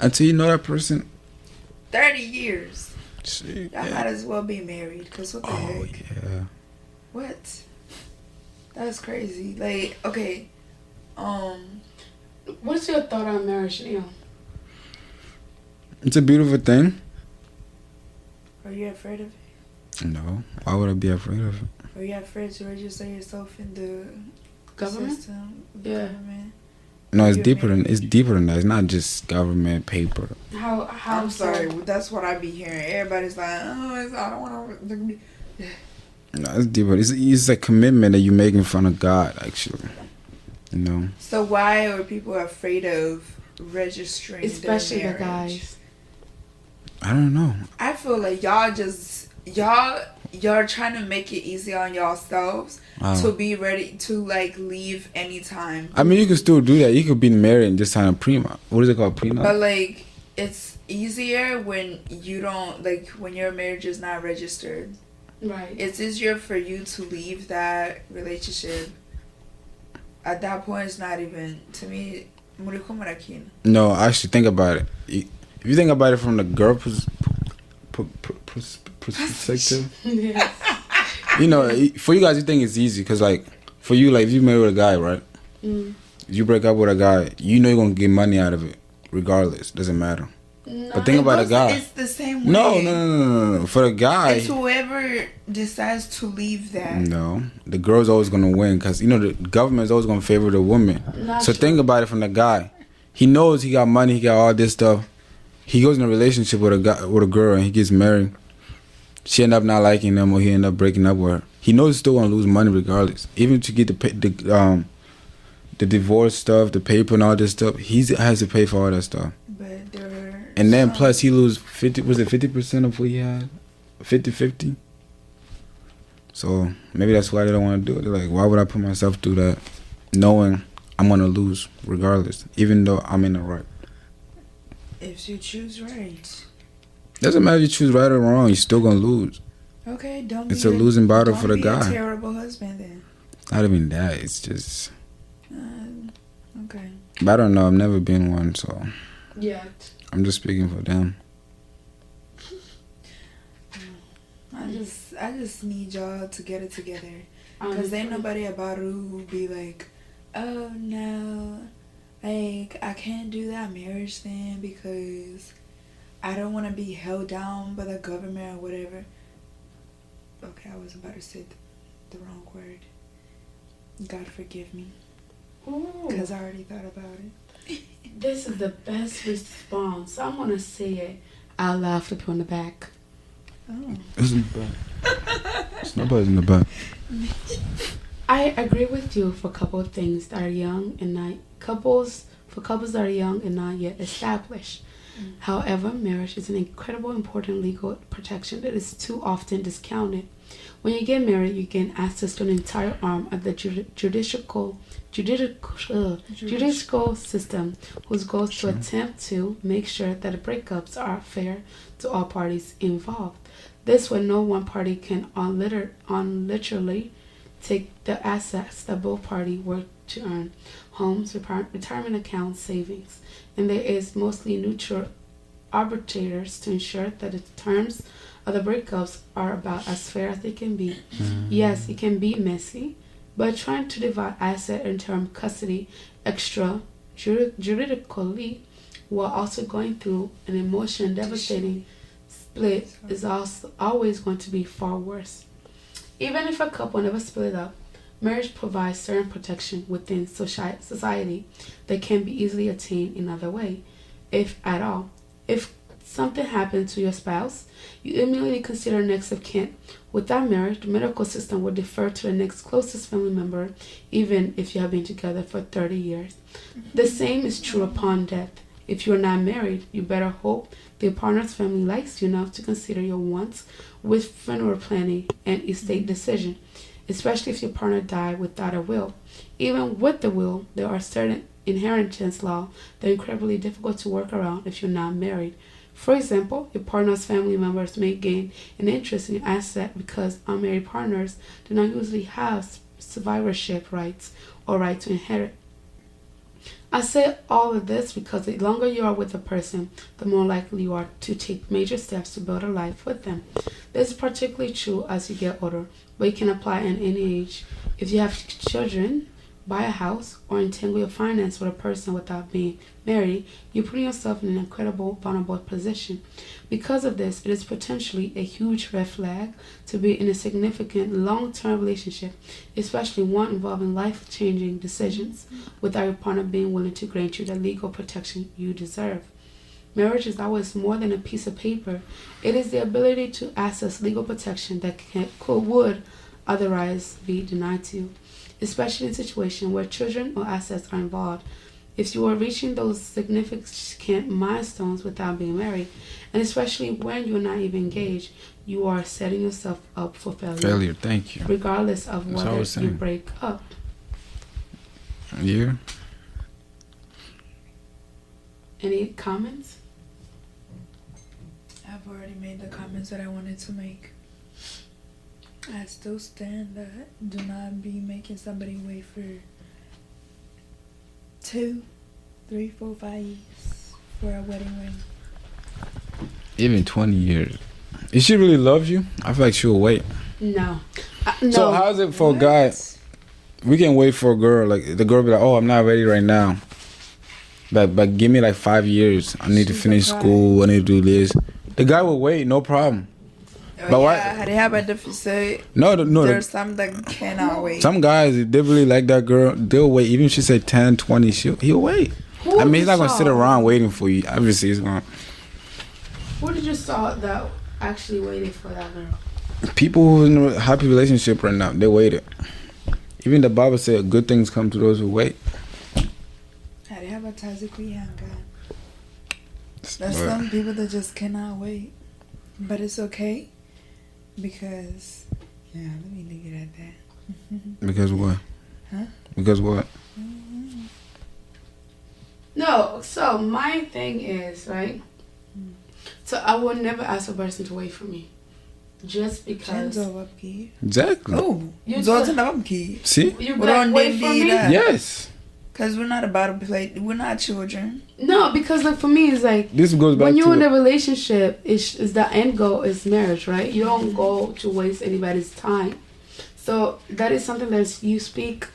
until you know that person. Thirty years. Shit, Y'all yeah. might as well be married. Cause what the Oh heck? yeah. What? That's crazy. Like, okay, um, What's your thought on marriage, Niyo? It's a beautiful thing. are you afraid of it? No, why would I be afraid of it? Oh, are you afraid to register yourself in the Government? System, the Yeah. government? No, it's deeper than it's deeper than that. It's not just government paper. How how I'm so? sorry. That's what I be hearing. Everybody's like, oh, it's, I don't want to. [SIGHS] No, it's deeper. It's it's a commitment that you make in front of God. Actually, you know. So why are people afraid of registering? Especially their the guys. I don't know. I feel like y'all just y'all y'all trying to make it easy on yourselves Wow. Oh. to be ready to like leave anytime. I mean, you can still do that. You could be married and just sign a prenup. What is it called, prenup? But like it's easier when you don't like when your marriage is not registered. Right. It's easier for you to leave that relationship. At that point, it's not even to me. Murikumarakina. No, actually, think about it. If you think about it from the girl pers- per- per- pers- [LAUGHS] you know, for you guys, you think it's easy because, like, for you, like, if you marry with a guy, right? Mm. You break up with a guy, you know you're gonna get money out of it, regardless. Doesn't matter. No, But think about a guy. It's the same way. No, no, no, no, no, no. For a guy, It's whoever decides to leave that. no, the girl's always gonna win because you know the government's always gonna favor the woman. Not So true. think about it from the guy. He knows he got money, he got all this stuff. He goes in a relationship with a guy with a girl and he gets married. She end up not liking him or he end up breaking up with her. He knows he's still gonna lose money regardless. Even to get the the um the divorce stuff, the paper and all this stuff, he has to pay for all that stuff. But there And then some- plus he lose fifty was it fifty percent of what he had? 50-50? So maybe that's why they don't want to do it. They're like, why would I put myself through that, knowing I'm gonna lose regardless, even though I'm in the right. if you choose right. Doesn't matter if you choose right or wrong, you're still gonna lose. Okay, don't. It's be a losing battle don't for the be guy. A terrible husband then. Not even that. It's just Uh, okay. But I don't know. I've never been one, so Yeah. I'm just speaking for them. [LAUGHS] I just I just need y'all to get it together. Um, Cause ain't nobody about who be like, oh no, like I can't do that marriage thing because I don't want to be held down by the government or whatever. Okay, I was about to say the, the wrong word. God forgive me, cause I already thought about it. [LAUGHS] This is the best response. I'm gonna say it out loud for people in the back. Oh. It's in the back. It's nobody's in the back. I agree with you for a couple of things that are young and not couples for couples that are young and not yet established. Mm. However, marriage is an incredible important legal protection that is too often discounted. When you get married, you gain access to an entire arm of the judi- judicial judicial uh, judicial system, whose goal is to attempt to make sure that the breakups are fair to all parties involved. This way, no one party can on liter- on literally take the assets that both parties work to earn homes, retirement accounts, savings, and there is mostly neutral arbitrators to ensure that the terms of the breakups are about as fair as they can be. Mm-hmm. Yes, it can be messy, but trying to divide asset and term custody extra juridically while also going through an emotion devastating split is also always going to be far worse. Even if a couple never split up, marriage provides certain protection within society that can be easily attained in other way, if at all. If something happened to your spouse, you immediately consider next of kin. Without marriage, the medical system would defer to the next closest family member, even if you have been together for 30 years. The same is true upon death. If you are not married, you better hope the partner's family likes you enough to consider your wants with funeral planning and estate decision, especially if your partner died without a will. Even with the will, there are certain inheritance laws that are incredibly difficult to work around if you're not married. For example, your partner's family members may gain an interest in your asset because unmarried partners do not usually have survivorship rights or right to inherit. I say all of this because the longer you are with a person, the more likely you are to take major steps to build a life with them. This is particularly true as you get older, but you can apply at any age. If you have children, buy a house, or entangle your finance with a person without being married, you put yourself in an incredible vulnerable position. Because of this, it is potentially a huge red flag to be in a significant long term relationship, especially one involving life changing decisions, without your partner being willing to grant you the legal protection you deserve. Marriage is always more than a piece of paper. It is the ability to access legal protection that can, could, would otherwise be denied to you, especially in situations where children or assets are involved. If you are reaching those significant milestones without being married, and especially when you're not even engaged, you are setting yourself up for failure, Failure. Thank you. regardless of That's whether you break up. Yeah. Any comments? I've already made the comments that I wanted to make. I still stand that do not be making somebody wait for two, three, four, five years for a wedding ring. Even 20 years. If she really loves you, I feel like she'll wait. No. Uh, no. So how's it for a guy? We can wait for a girl. Like the girl be like, "Oh, I'm not ready right now." But but give me like five years. I need to finish a school. I need to do this. The guy will wait, no problem. Oh, But why- yeah, they have a. No, the- no. the- There's some that cannot wait. some guys, they really like that girl, they'll wait. Even if she say 10, 20, she'll, he'll wait. Who I mean, he's not gonna sit around waiting for you. Obviously, he's gonna. Who did you saw that actually waited for that girl? People who's in a happy relationship right now, they waited. Even the Bible said, "Good things come to those who wait." They have a. There's But- some people that just cannot wait. But it's okay. Because yeah, let me leave it at that. [LAUGHS] Because what? Huh? Because what? Mm-hmm. No, so my thing is, right? Mm. So I will never ask a person to wait for me. Just because Exactly. Oh, You zote took- na. See? you We're like wait for me. Yes. Cause we're not about to play. We're not children. No, because like for me, it's like This goes back when you're to in a relationship, is is the end goal is marriage, right? You don't go to waste anybody's time. So that is something that you speak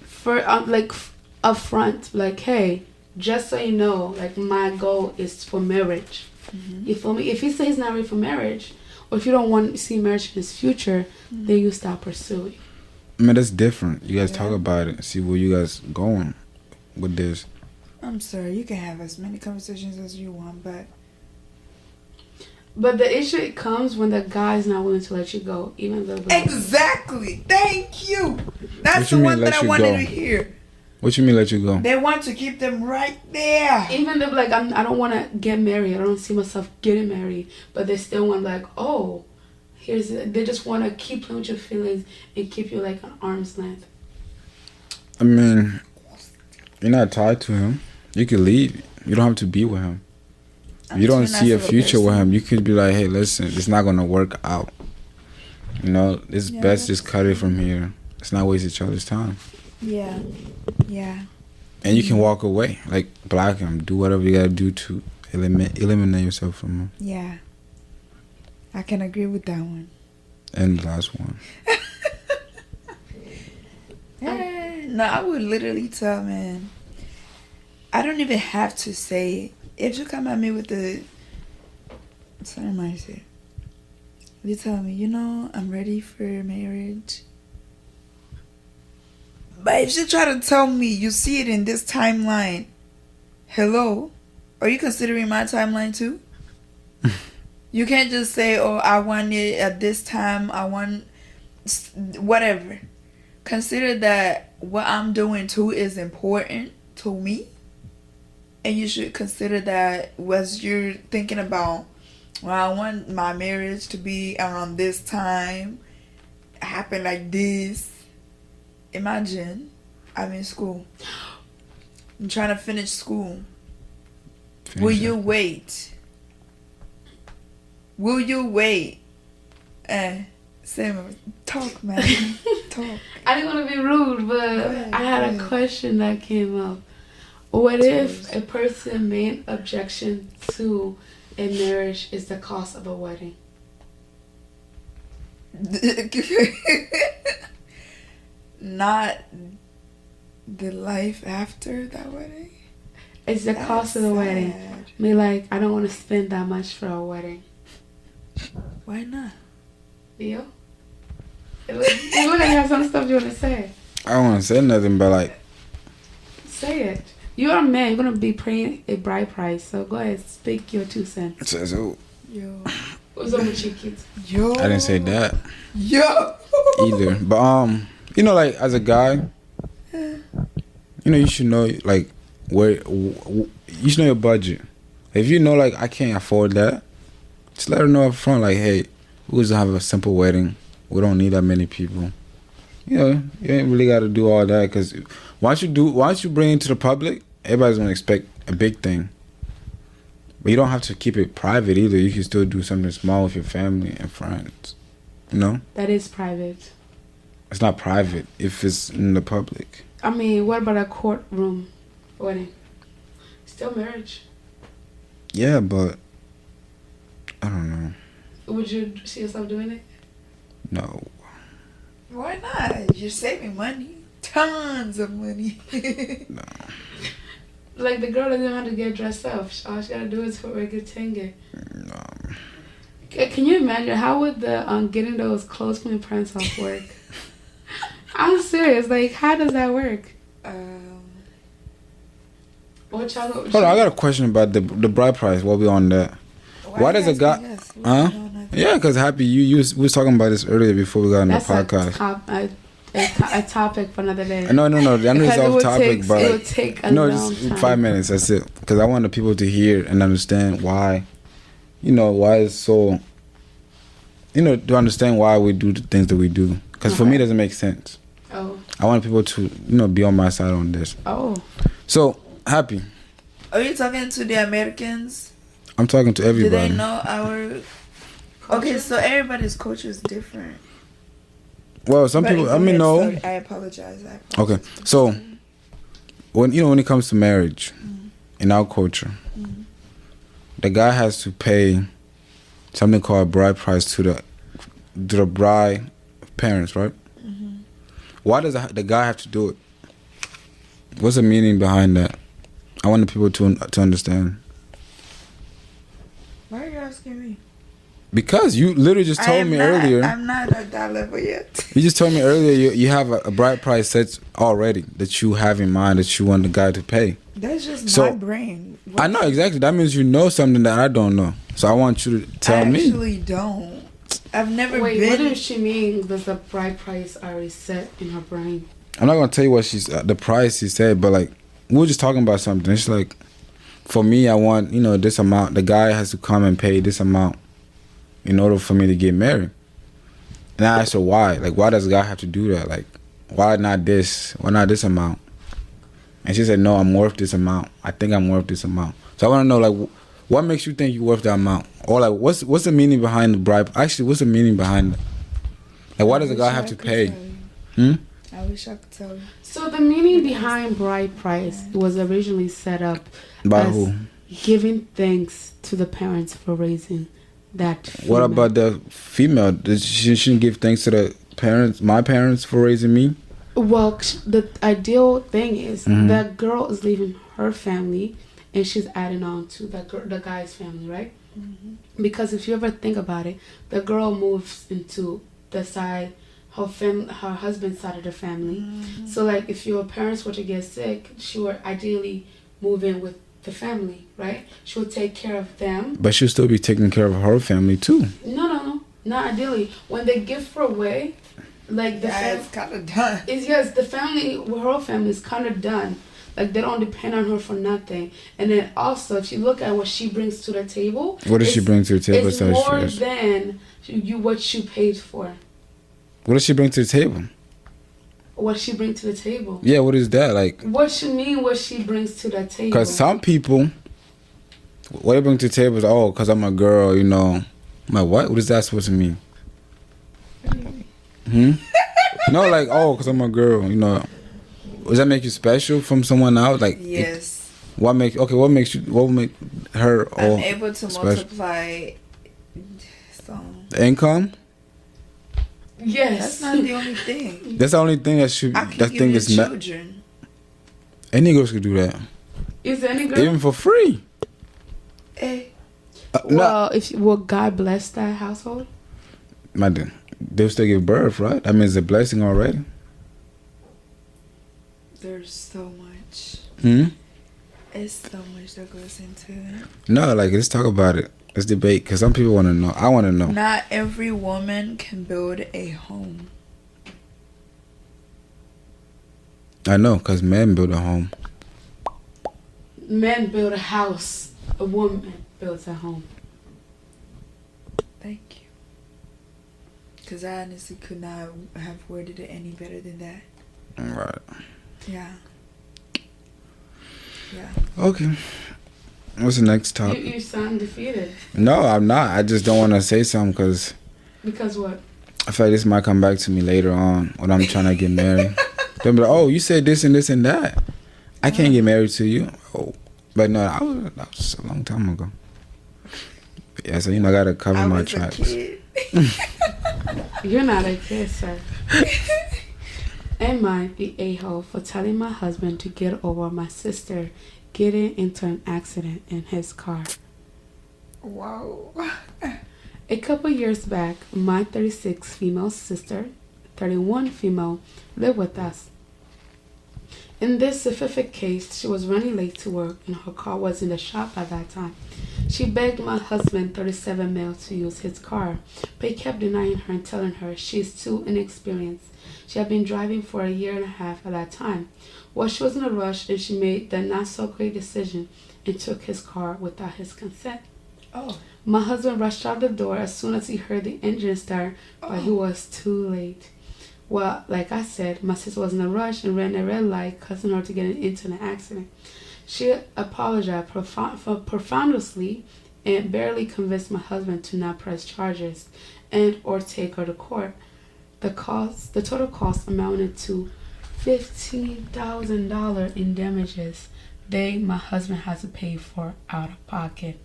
for, um, like f- upfront, like, hey, just so you know, like my goal is for marriage. You feel me? If he says he's not ready for marriage, or if you don't want to see marriage in his future, then you stop pursuing. I mean, that's different. You guys Yeah. talk about it, see where you guys going with this. I'm sorry. You can have as many conversations as you want, but But the issue comes when the guy's not willing to let you go, even though. The, exactly. Thank you. That's What the mean, one that I wanted go? to hear. What you mean let you go? They want to keep them right there. even if like I'm, I don't want to get married. I don't see myself getting married, but they still want like, oh, here's. They just want to keep playing with your feelings and keep you like an arm's length. I mean, you're not tied to him. You can leave. You don't have to be with him. I'm you don't nice see a of a future with him, you could be like, hey, listen, it's not gonna work out. You know, it's Yeah, best just cut it from here. Let's not waste each other's time. Yeah. Yeah. And you can walk away, like block him, do whatever you gotta do to eliminate eliminate yourself from him. Yeah. I can agree with that one. And the last one. [LAUGHS] Eh, no, I would literally tell man. I don't even have to say it. If you come at me with the sorry mindset, you tell me, you know, I'm ready for marriage. But if you try to tell me you see it in this timeline, hello, are you considering my timeline too? [LAUGHS] you can't just say, "Oh, I want it at this time. I want whatever." Consider that what I'm doing too is important to me. And you should consider that as you're thinking about, well, I want my marriage to be around this time, happen like this. Imagine I'm in school. I'm trying to finish school. Will Finish you wait? Will you wait? Eh, Sam, talk, man. [LAUGHS] talk. I didn't want to be rude, but ahead, I had a question that came up. What if a person main objection to a marriage is the cost of a wedding? [LAUGHS] Not the life after that wedding. It's the cost of the That's wedding. sad. Me like I don't want to spend that much for a wedding. Why not? You? It look you look like you have some stuff you want to say. I don't wanna say nothing but like Say it. You're a man. You're gonna be paying a bride price. So go ahead, speak your two cents. it says oh Yo. What's up with your kids? Yo. I didn't say that Yo. either. But um you know like as a guy, you know you should know like where w- w- you should know your budget. If you know like I can't afford that, just let her know up front like hey, we just have a simple wedding. We don't need that many people. You know, you ain't really got to do all that because once you do, once you bring it to the public, everybody's gonna expect a big thing. But you don't have to keep it private either. You can still do something small with your family and friends. You know, That is private. it's not private if it's in the public. I mean, what about a courtroom wedding? Still marriage. Yeah, but I don't know. Would you see yourself doing it? No, Why not? You're saving money. Tons of money. [LAUGHS] no. Like the girl doesn't have to get dressed up. All she gotta do is put regular tenge. no. Can you imagine how would the um getting those clothes from your parents off work? [LAUGHS] I'm serious. Like, how does that work? um, What y'all? Hold on, I got a question about the the bride price. What we on that, Why does a you guy- asking us? We Huh? Don't know nothing. yeah, because happy you you was, we was talking about this earlier before we got on the That's a, podcast. top, a, a, a topic for another day. No, no, no. I know it's Because off topic, take, but it like, would take a no, long just time. five minutes. That's it. Because I want the people to hear and understand why, you know, why it's so, you know, to understand why we do the things that we do. Because for me, it doesn't make sense. Oh, I want people to, you know, be on my side on this. oh, So happy. Are you talking to the Americans? I'm talking to Do everybody. they know our? Okay, so everybody's culture is different. Well, some But people. I mean, no. sorry, I apologize. I apologize. Okay, so when you know when it comes to marriage mm-hmm. in our culture, mm-hmm. the guy has to pay something called a bride price to the to the bride parents, right? Mm-hmm. Why does the the guy have to do it? What's the meaning behind that? I want the people to to understand. Why are you asking me? Because you literally just told me not- earlier. I'm not at that level yet. You just told me earlier you, you have a, a bride price set already that you have in mind that you want the guy to pay. That's just So- my brain. I know exactly. That means you know something that I don't know. So I want you to tell I me. actually don't. I've never Wait, what does she mean? Does the bride price already set in her brain? I'm not gonna tell you what she's uh, the price she said, but like we were just talking about something. It's like for me, I want you know this amount. The guy has to come and pay this amount in order for me to get married. And I asked her why. Like, why does God have to do that? Like, why not this? Why not this amount? And she said, No, I'm worth this amount. I think I'm worth this amount. So I want to know, like, what makes you think you're worth that amount? Or like, what's what's the meaning behind the bribe? Actually, what's the meaning behind it? Like, why does the guy have to pay? Hmm? I wish I could tell you. So the meaning behind bride price was originally set up By as who? giving thanks to the parents for raising that. What about the female? Does she shouldn't give thanks to the parents, my parents, for raising me? Well, the ideal thing is Mhm. that girl is leaving her family and she's adding on to the gir- the guy's family, right? Because if you ever think about it, the girl moves into the side her fam- her husband's side of the family. So like if your parents were to get sick, she would ideally move in with the family, right? She would take care of them. But she'll still be taking care of her family too. No, no, no, not ideally. When they give her away, like the Yeah, fam- it's kind of done. is yes, the family, her whole family is kind of done. Like they don't depend on her for nothing. And then also, if you look at what she brings to the table, What does she bring to the table? It's more than you what you paid for. What does she bring to the table? What she brings to the table. Yeah, what is that like? What you mean? What she brings to the table? Because some people, what they bring to the table is oh, because I'm a girl, you know. I'm like, what? What is that supposed to mean? Hmm. [LAUGHS] no, like oh, because I'm a girl, you know. Does that make you special from someone else? Like, it- Yes. what makes okay? What makes you? What would make her I'm or able to special. multiply. So the income? Yes, that's not the only thing. That's the only thing that should. I can That give thing you is not. children. Any girls could do that, Is any girl? even for free. Eh, Uh, no, well, if will God bless that household? my dear, they'll still give birth, right? That means it's a blessing already. there's so much. Hmm. It's so much that goes into it. No, like let's talk about it. Let's debate because some people want to know. I want to know. Not every woman can build a home. I know because men build a home. Men build a house. A woman builds a home. Thank you. Because I honestly could not have worded it any better than that. Right. Yeah. Yeah. Okay. What's the next You, topic? you sound defeated No, I'm not. I just don't want to say something because because what? I feel like this might come back to me later on when I'm trying to get married. [LAUGHS] They'll be like, "Oh, you said this and this and that. I can't get married to you." Oh, but no, I was, that was a long time ago. Yeah, so you know, I gotta cover I my was a tracks. kid. [LAUGHS] You're not a kid, sir. [LAUGHS] Am I the a hole for telling my husband to get over my sister getting into an accident in his car? wow. A couple years back, my 36 female sister, 31 female, lived with us. In this specific case, she was running late to work and her car was in the shop at that time. She begged my husband, 37 male, to use his car, but he kept denying her and telling her she is too inexperienced. She had been driving for a year and a half at that time. Well, she was in a rush and she made the not so great decision and took his car without his consent. Oh. My husband rushed out the door as soon as he heard the engine start, but he oh. was too late. Well, like I said, my sister was in a rush and ran a red light, causing her to get into an accident. She apologized profound, for profoundly and barely convinced my husband to not press charges and or take her to court. The cost, the total cost amounted to fifteen thousand dollar in damages they my husband has to pay for out of pocket.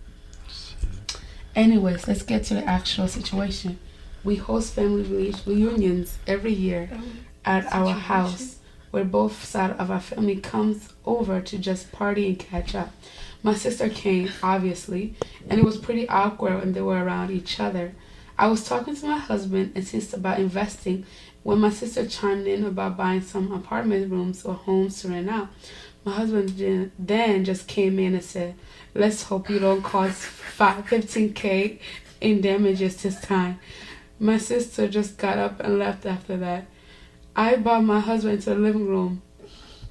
Anyways, let's get to the actual situation. We host family reunions every year at our house where both sides of our family comes over to just party and catch up. My sister came, obviously, and it was pretty awkward when they were around each other. I was talking to my husband and since about investing when my sister chimed in about buying some apartment rooms or homes to rent out. My husband then just came in and said, Let's hope you don't cost five, 15K in damages this time. My sister just got up and left after that. I brought my husband to the living room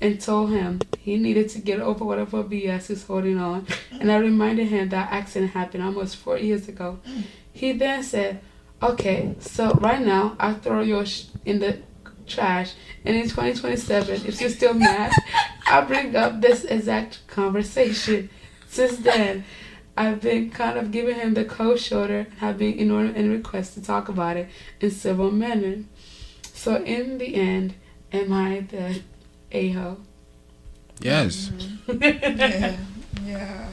and told him he needed to get over whatever BS he's holding on. And I reminded him that accident happened almost four years ago. He then said, Okay, so right now I'll throw yours in the trash. And in 2027, if you're still mad, I'll bring up this exact conversation. Since then, I've been kind of giving him the cold shoulder and have been ignoring any requests to talk about it in civil manner. So in the end, am I the a-hole? Yes. Mm-hmm. [LAUGHS] yeah. Yeah.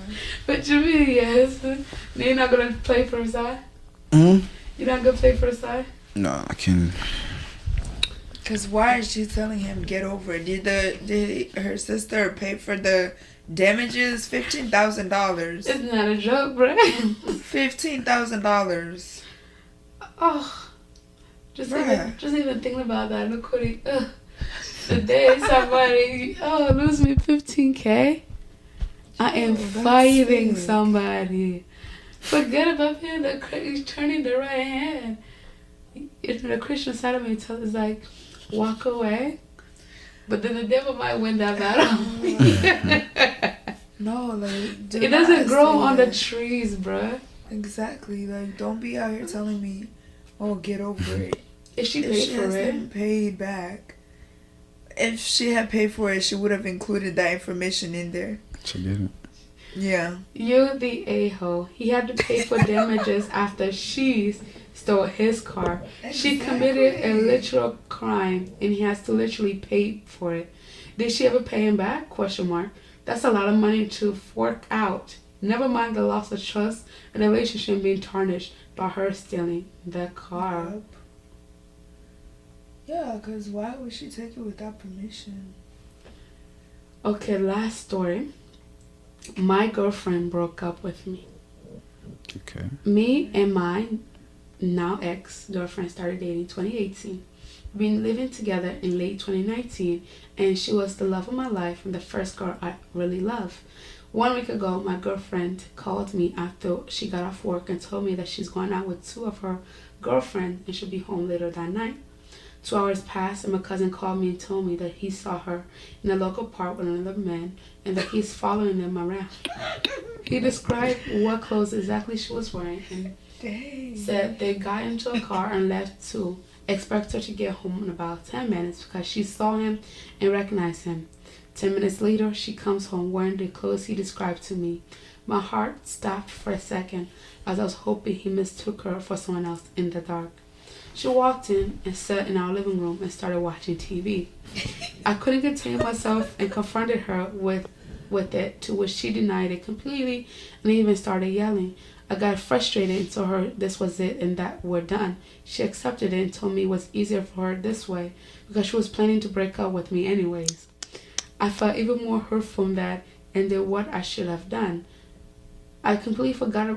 But you mean yes? You're not gonna play for a side? hmm You're not gonna play for the side? No, I can. Cause why is she telling him get over it? Did the did her sister pay for the damages? Fifteen thousand dollars. It's not that a joke, bro. [LAUGHS] Fifteen thousand dollars. Oh, just Bruh. even just even thinking about that. Look what he. Ugh. The day somebody oh lose me fifteen k. I am fighting somebody. Forget about him. The Chri- he's turning the right hand. If the Christian side of me tells is like, walk away. But then the devil might win that battle. [LAUGHS] No, like do it doesn't grow say on the trees, bruh. Exactly. Like don't be out here telling me, oh get over it. If she if paid she for it, hasn't paid back. If she had paid for it, she would have included that information in there. She didn't. Yeah. you the a hole. He had to pay for damages after she stole his car. She committed a literal crime, and he has to literally pay for it. Did she ever pay him back? Question mark. That's a lot of money to fork out. Never mind the loss of trust and the relationship being tarnished by her stealing the car. Yup. Yeah, because why would she take it without permission? Okay, last story. My girlfriend broke up with me. Okay. Me and my now ex girlfriend started dating 2018. Been living together in late 2019, and she was the love of my life and the first girl I really love. One week ago, my girlfriend called me after she got off work and told me that she's going out with two of her girlfriends and should be home later that night. Two hours passed, and my cousin called me and told me that he saw her in a local park with another man and that he's following them around. He described what clothes exactly she was wearing and Dang. said they got into a car and left to Expect her to get home in about 10 minutes because she saw him and recognized him. 10 minutes later, she comes home wearing the clothes he described to me. My heart stopped for a second as I was hoping he mistook her for someone else in the dark. She walked in and sat in our living room and started watching TV. [LAUGHS] I couldn't contain myself and confronted her with with it, to which she denied it completely and even started yelling. I got frustrated and told her this was it and that we're done. She accepted it and told me it was easier for her this way because she was planning to break up with me anyways. I felt even more hurt from that and did what I should have done. I completely forgot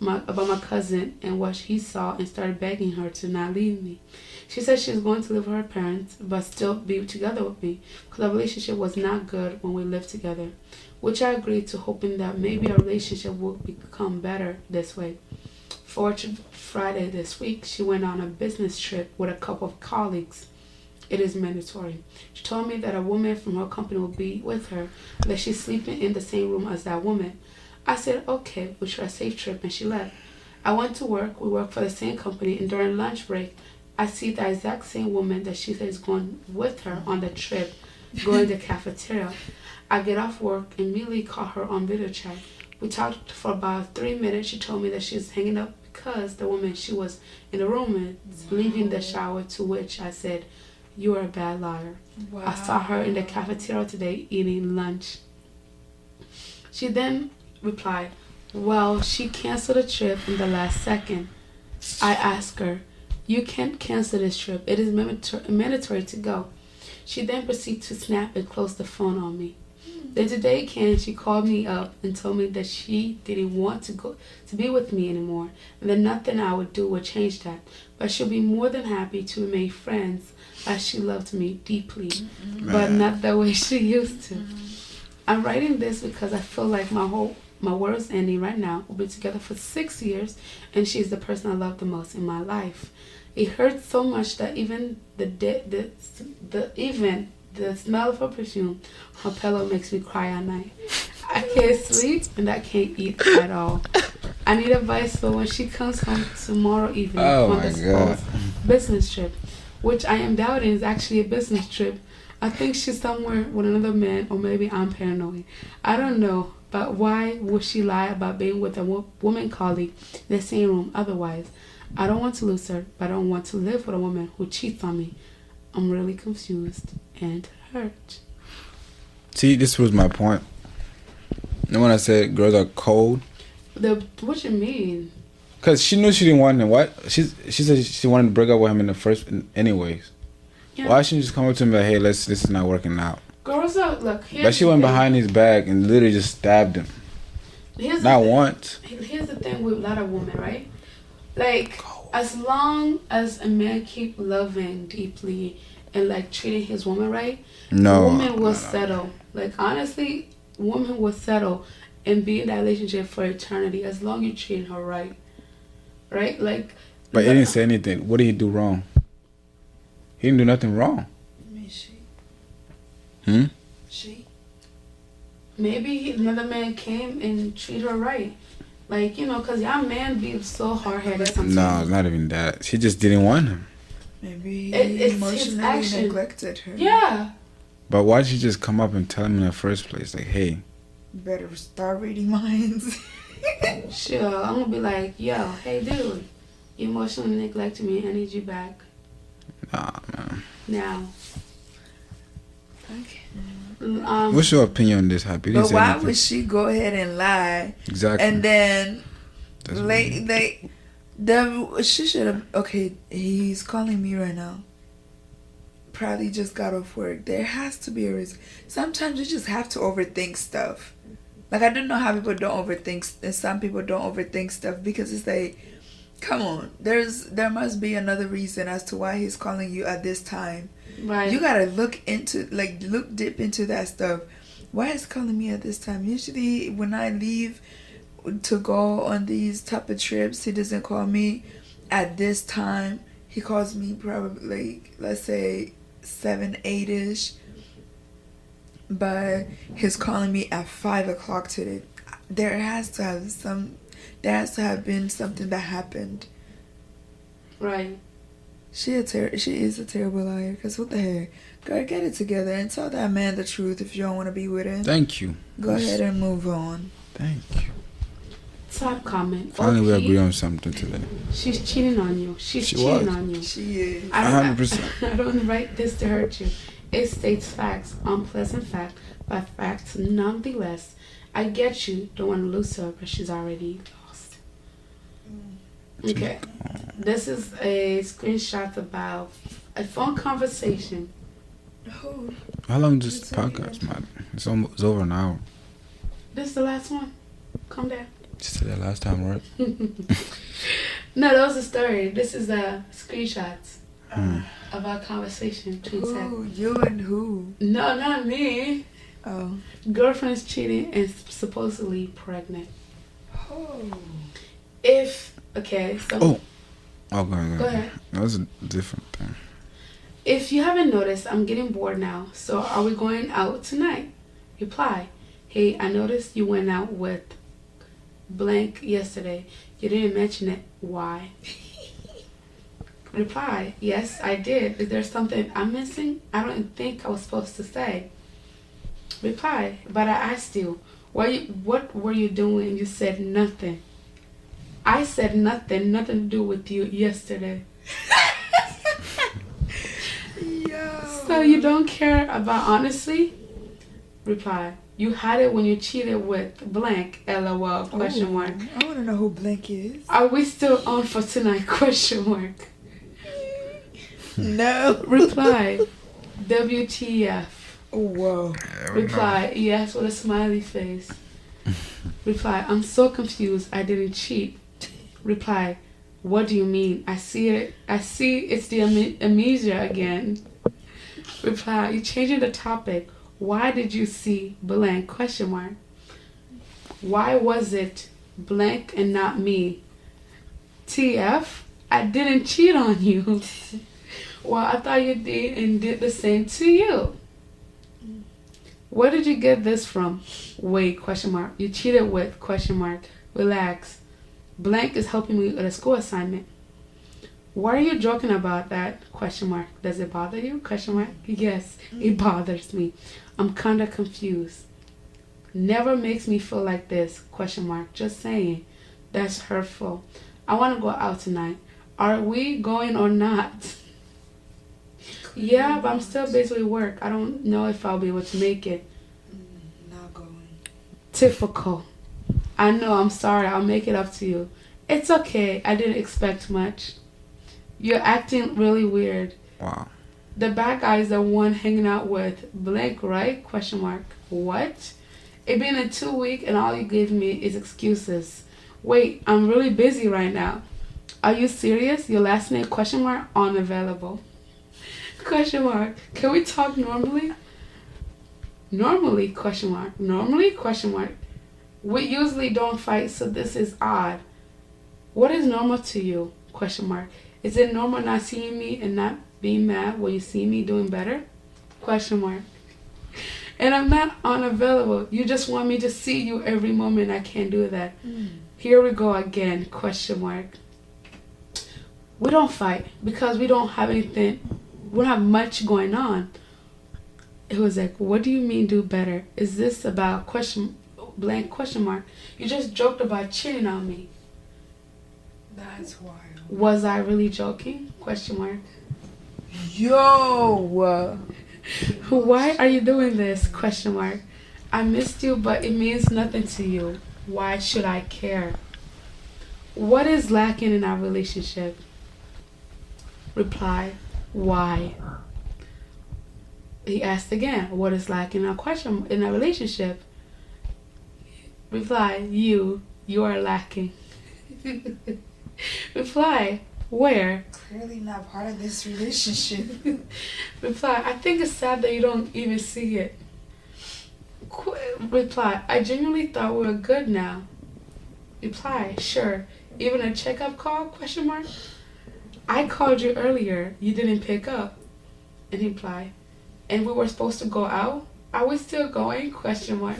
my, about my cousin and what he saw and started begging her to not leave me. She said she was going to live with her parents but still be together with me because our relationship was not good when we lived together, which I agreed to, hoping that maybe our relationship would become better this way. Fortune Friday this week, she went on a business trip with a couple of colleagues. It is mandatory. She told me that a woman from her company will be with her, that she's sleeping in the same room as that woman. I said, okay, wish her a safe trip, and she left. I went to work. We work for the same company, and during lunch break, I see the exact same woman that she said is going with her on the trip, going to the [LAUGHS] cafeteria. I get off work and immediately call her on video chat. We talked for about three minutes. She told me that she's hanging up because the woman she was in the room with is leaving the shower. To which I said, You are a bad liar. Wow. I saw her in the cafeteria today eating lunch. She then replied, Well, she canceled a trip in the last second. I asked her, You can't cancel this trip. It is mandatory mandatory to go. She then proceeded to snap and close the phone on me. Then today, Ken, she called me up and told me that she didn't want to go to be with me anymore, and that nothing I would do would change that. But she'll be more than happy to remain friends, as she loved me deeply, but not the way [LAUGHS] she used to. I'm writing this because I feel like my whole my world's ending right now. We'll be together for six years, and she's the person I love the most in my life. It hurts so much that even the de- the the even the smell of her perfume, her pillow makes me cry at night. I can't sleep and I can't eat at all. I need advice for when she comes home tomorrow evening Oh the God. business trip, which I am doubting is actually a business trip. I think she's somewhere with another man, or maybe I'm paranoid. I don't know, but why would she lie about being with a wo- woman colleague in the same room otherwise? I don't want to lose her, but I don't want to live with a woman who cheats on me. I'm really confused and hurt. See, this was my point. And when I said girls are cold, The what you mean? because she knew she didn't want him. What? She she said she wanted to break up with him in the first, anyways. Yeah. Why shouldn't you just come up to him like, hey, let's this is not working out? Girls are look. Here's But she went behind his back and literally just stabbed him. Here's Not once. Here's the thing with a lot of women, right? Like, as long as a man keep loving deeply and like treating his woman right, No. woman will no, no. settle. Like honestly, woman will settle and be in that relationship for eternity as long as you treat her right. Right? Like. But he didn't say anything. What did he do wrong? He didn't do nothing wrong. Me, she. Hmm? She. Maybe he- another man came and treat her right. Like, you know, because y'all man be so hard headed sometimes. No, it's not even that. She just didn't want him. Maybe It- it's emotionally action. neglected her. Yeah. But why did she just come up and tell him in the first place? Like, hey, Better start reading minds. [LAUGHS] Sure, I'm gonna be like, yo, hey dude, you emotionally neglected me. I need you back nah, man. now. Okay. Um, What's your opinion on this, Happy? But why nothing. would she go ahead and lie Exactly. and then like like the she should have okay he's calling me right now probably just got off work there has to be a reason sometimes you just have to overthink stuff like i don't know how people don't overthink and some people don't overthink stuff because it's like come on there's there must be another reason as to why he's calling you at this time right. you gotta look into like look deep into that stuff. Why is calling me at this time? Usually when i leave to go on these type of trips he doesn't call me at this time. He calls me probably like let's say seven eight ish but he's calling me at five o'clock today. There has to have some there has to have been something that happened. Right. She a ter- she is a terrible liar. Cause what the heck, girl, get it together and tell that man the truth if you don't want to be with him. Thank you. Go ahead and move on. Thank you. Top comment. Finally, we agree on something today. She's cheating on you. She's She cheating was. on you. She is. I don't, 100%. [LAUGHS] I don't write this to hurt you. It states facts, unpleasant fact, but facts nonetheless. I get you don't want to lose her, but she's already lost. Okay. This is a screenshot about a phone conversation. Oh, How long does It's this podcast matter? It's almost it's over an hour. This is the last one. Calm down. Just said that last time, right? [LAUGHS] No, that was a story. This is a screenshot Hmm. of our conversation between sex. who? You and who? No, not me. Oh. Girlfriend's cheating and supposedly pregnant. Oh. If okay, so Oh. Oh, go ahead. Go ahead. That was a different thing. if you haven't noticed, I'm getting bored now. So are we going out tonight? Reply. Hey, I noticed you went out with blank yesterday. You didn't mention it. Why? [LAUGHS] Reply. Yes, I did. Is there something I'm missing? I don't think I was supposed to say. Reply. But I asked you, what you, what were you doing? You said nothing. I said nothing. Nothing to do with you yesterday. [LAUGHS] Yo. So you don't care about honestly? Reply. You had it when you cheated with blank. LOL. Question Ooh, mark. I want to know who Blank is. Are we still on for tonight? [LAUGHS] Question mark. No. Reply. [LAUGHS] WTF. Oh, whoa. Reply. Yes with a smiley face. Reply. I'm so confused. I didn't cheat. Reply. What do you mean? I see it. I see it's the am- amnesia again. Reply. you're changing the topic. Why did you see blank? Question mark. Why was it blank and not me? TF. I didn't cheat on you. [LAUGHS] well, I thought you did and did the same to you. Where did you get this from? Wait, question mark. You cheated with, question mark. Relax. Blank is helping me with a school assignment. Why are you joking about that? Question mark. Does it bother you? Question mark. Yes, it mm-hmm. bothers me. I'm kinda confused. Never makes me feel like this. Question mark. Just saying. That's hurtful. I wanna go out tonight. Are we going or not? Yeah, but I'm still busy with work. I don't know if I'll be able to make it. Mm, not going. Typical. I know, I'm sorry. I'll make it up to you. It's okay. I didn't expect much. You're acting really weird. Wow. The bad guy is the one hanging out with blank, right? Question mark. What? It been a two week and all you gave me is excuses. Wait, I'm really busy right now. Are you serious? Your last name question mark unavailable. [LAUGHS] Question mark. Can we talk normally? Normally question mark. Normally question mark. We usually don't fight, so this is odd. What is normal to you? Question mark. Is it normal not seeing me and not being mad when you see me doing better? Question mark. And I'm not unavailable. You just want me to see you every moment. I can't do that. Hmm. Here we go again. Question mark. We don't fight because we don't have anything. We don't have much going on. It was like, what do you mean do better? Is this about question blank question mark? You just joked about cheating on me. That's wild. Was I really joking? Question mark. Yo. [LAUGHS] Why are you doing this? Question mark. I missed you, but it means nothing to you. Why should I care? What is lacking in our relationship? Reply. Why? He asked again. What is lacking in our question in our relationship? Reply. You. You are lacking. [LAUGHS] Reply. Where? clearly not part of this relationship. [LAUGHS] Reply, I think it's sad that you don't even see it. Qu- reply, I genuinely thought we were good now. Reply, sure. Even a checkup call? Question mark. I called you earlier. You didn't pick up. And replied, and we were supposed to go out? Are we still going? Question mark.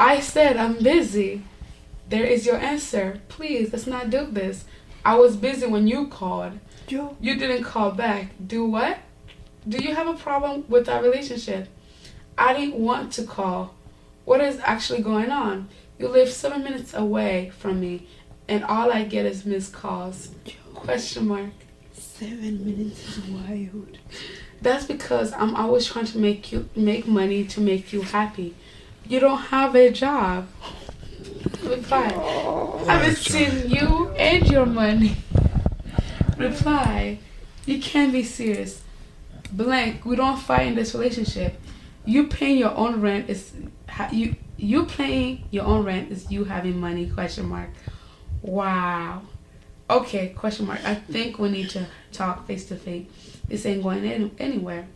I said I'm busy. There is your answer. Please, let's not do this. I was busy when you called. Yo. You didn't call back. Do what? Do you have a problem with our relationship? I didn't want to call. What is actually going on? You live seven minutes away from me, and all I get is missed calls. Question mark. Seven minutes is wild. That's because I'm always trying to make you make money to make you happy. You don't have a job. Reply. Oh. I haven't seen you and your money. Reply. You can't be serious. Blank. We don't fight in this relationship. You paying your own rent is ha- you. You paying your own rent is you having money? Question mark. Wow. Okay. Question mark. I think we need to talk face to face. This ain't going any- anywhere.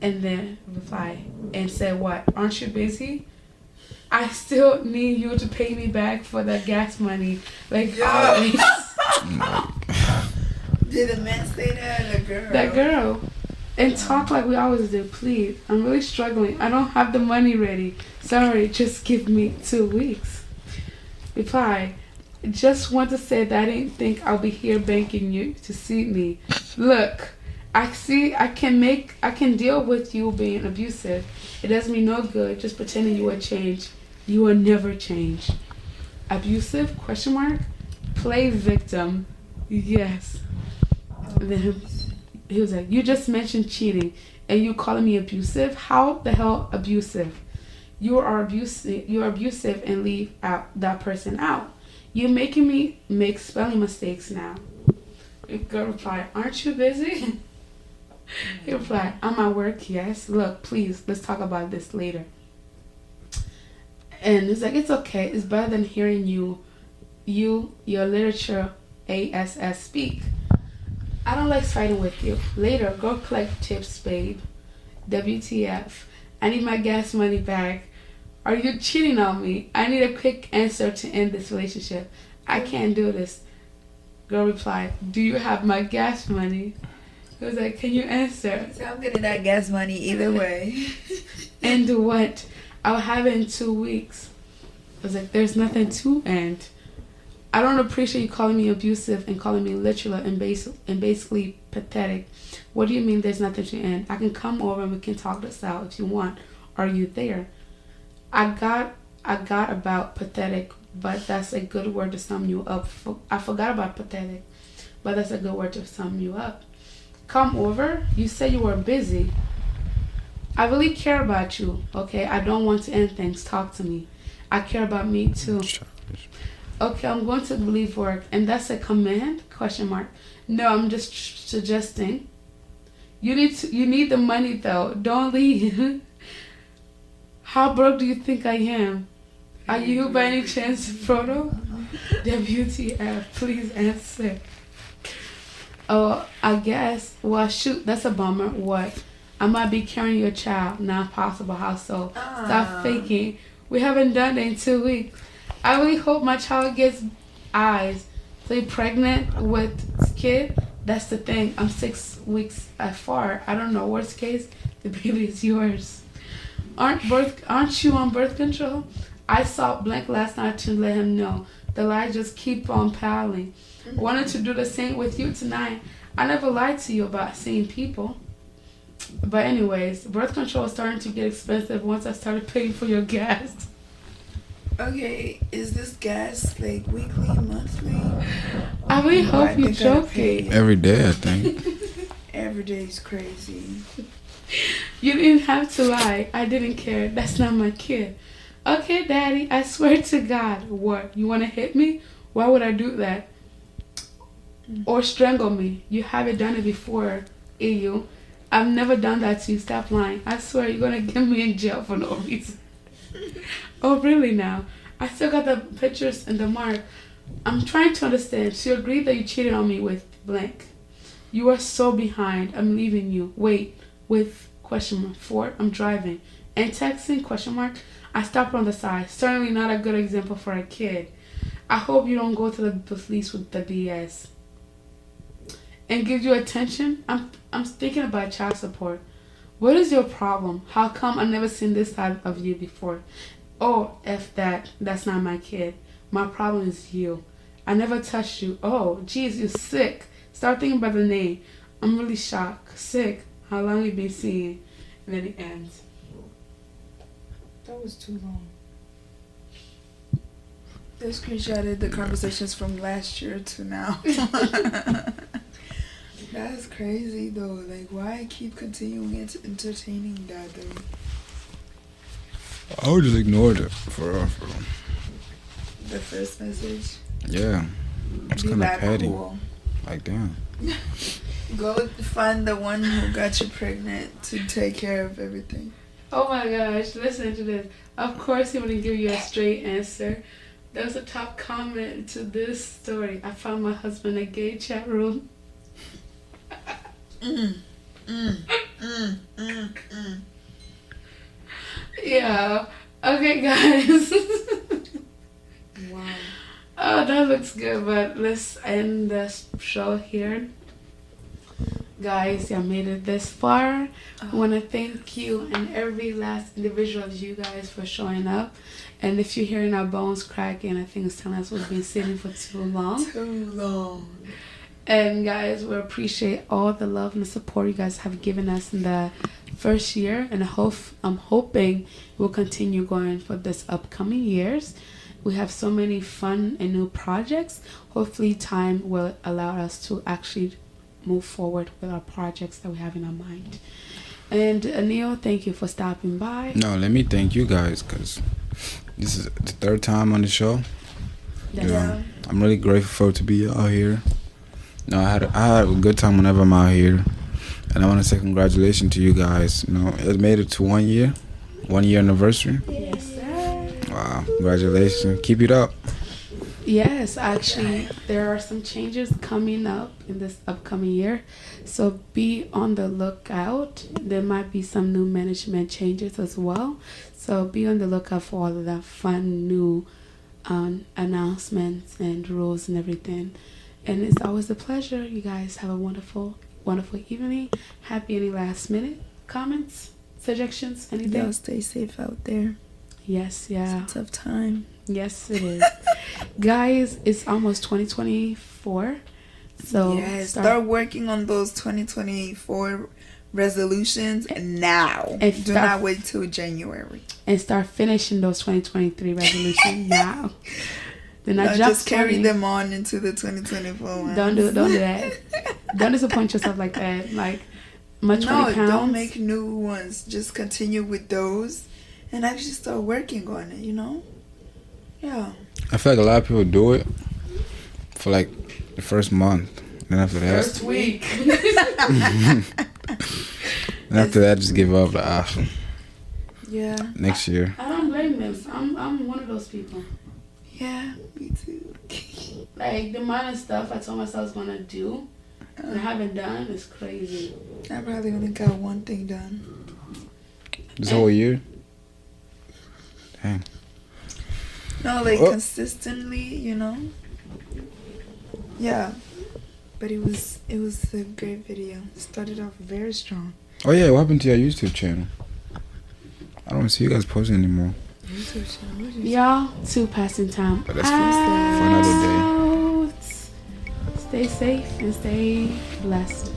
And then reply and say what? Aren't you busy? I still need you to pay me back for the gas money. Like Yeah. always. [LAUGHS] [LAUGHS] Did the man say that the girl? that girl. And talk like we always do, please. I'm really struggling. I don't have the money ready. Sorry, just give me two weeks. Reply. Just want to say that I didn't think I'll be here banking you to see me. Look, I see I can make I can deal with you being abusive. It does me no good just pretending you will change. You will never change. Abusive? Question mark. Play victim. Yes. Then he was like, you just mentioned cheating, and you calling me abusive? How the hell abusive? You are abusive. You are abusive, and leave out that person out. You're making me make spelling mistakes now. Girl replied, Aren't you busy? [LAUGHS] he replied, I'm at work, yes. Look, please, let's talk about this later. And it's like, It's okay. It's better than hearing you, you, your literature, ASS speak. I don't like fighting with you. Later, go collect tips, babe. WTF. I need my gas money back. Are you cheating on me? I need a quick answer to end this relationship. I can't do this. Girl replied, Do you have my gas money? He was like, Can you answer? So I'm getting that gas money either way. [LAUGHS] and what? I'll have it in two weeks. I was like, There's nothing to end. I don't appreciate you calling me abusive and calling me literal and, bas- and basically pathetic. What do you mean there's nothing to end? I can come over and we can talk this out if you want. Are you there? I got I got about pathetic, but that's a good word to sum you up. I forgot about pathetic, but that's a good word to sum you up. Come over. You said you were busy. I really care about you. Okay, I don't want to end things. Talk to me. I care about me too. Okay, I'm going to leave work, and that's a command? Question mark. No, I'm just suggesting. You need to, you need the money though. Don't leave. [LAUGHS] How broke do you think I am? Are you by any chance Frodo? [LAUGHS] WTF, please answer. Oh, I guess. Well, shoot, that's a bummer. What? I might be carrying your child. Not possible. How so? Ah. Stop faking. We haven't done it in two weeks. I really hope my child gets eyes. Play pregnant with kid. That's the thing. I'm six weeks far. I don't know. Worst case, the [LAUGHS] baby is yours. Aren't birth? Aren't you on birth control? I saw Blank last night to let him know. The lie just keep on piling. Wanted to do the same with you tonight. I never lied to you about seeing people. But anyways, birth control is starting to get expensive once I started paying for your gas. Okay, is this gas like weekly, monthly? I really Oh, I hope you're think I pay joking. Every day, I think. [LAUGHS] [LAUGHS] Every day's crazy. You didn't have to lie. I didn't care. That's not my kid. Okay, daddy, I swear to God. What? You want to hit me? Why would I do that? Mm. Or strangle me? You haven't done it before, EU. I've never done that to you. Stop lying. I swear you're going to get me in jail for no reason. [LAUGHS] oh, really now? I still got the pictures and the mark. I'm trying to understand. So you agreed that you cheated on me with blank. You are so behind. I'm leaving you. Wait with question mark four i'm driving and texting question mark i stopped on the side certainly not a good example for a kid i hope you don't go to the police with the bs and give you attention i'm i'm thinking about child support. What is your problem? How come i never seen this side of you before? Oh f that that's not my kid. My problem is you. I never touched you. Oh geez you're sick. Start thinking about the name. I'm really shocked. Sick. How long you been seeing? And then it ends. That was too long. They screenshotted the conversations from last year to now. [LAUGHS] [LAUGHS] That's crazy though. Like, why keep continuing ent- entertaining that though? I would just ignore it for real, for real. The first message. Yeah. It's kind of petty. cool. Like, damn. [LAUGHS] Go find the one who got you pregnant to take care of everything. Oh my gosh, listen to this. Of course, he wouldn't give you a straight answer. That was a top comment to this story. I found my husband in a gay chat room. Mm, mm, mm, mm, mm. Yeah. Okay, guys. Wow. oh, that looks good, but let's end the show here. Guys, you made it this far. I want to thank you and every last individual of you guys for showing up. And if you're hearing our bones cracking, I think it's telling us we've been sitting for too long. Too long. And guys, we appreciate all the love and the support you guys have given us in the first year, and I hope I'm hoping we'll continue going for this upcoming years. We have so many fun and new projects. Hopefully, time will allow us to actually move forward with our projects that we have in our mind. And uh, Niyo, thank you for stopping by. No, let me thank you guys because this is the third time on the show. That's- Yeah. I'm really grateful to be out here. No, I had I had a good time whenever I'm out here, and I want to say congratulations to you guys. You know, it made it to one year, one year anniversary. Yes, sir. Wow, congratulations! Keep it up. Yes, actually, there are some changes coming up in this upcoming year. So be on the lookout. There might be some new management changes as well. So be on the lookout for all of that fun new um, announcements and rules and everything. And it's always a pleasure. You guys have a wonderful, wonderful evening. Happy any last minute comments, suggestions, anything? Y'all stay safe out there. Yes, yeah. It's a tough time. Yes, it is. [LAUGHS] Guys, it's almost 2024. So yes, start- start working on those 2024 resolutions now. And Do start- not wait till January. and start finishing those 2023 resolutions [LAUGHS] now. They're not No, just, just carry funny. them on into the 2024 ones. Don't do don't do that. [LAUGHS] don't disappoint yourself like that. Like my 20 no, pounds. don't make new ones. Just continue with those and actually start working on it, you know? Yeah. I feel like a lot of people do it for like the first month, then after that, First week. [LAUGHS] then after that, just give up. Like, ah, Yeah. next year. I don't blame them. I'm I'm one of those people. Yeah, me too. [LAUGHS] Like the amount of stuff I told myself I was gonna do and I haven't done is crazy. I probably only got one thing done. This whole year. Dang. No, like Oh. consistently, you know. Yeah, but it was it was a great video. Started off very strong. Oh yeah, what happened to your YouTube channel? I don't see you guys posting anymore. Y'all, two passing time. But that's for- for another day. Out. Stay safe and stay blessed.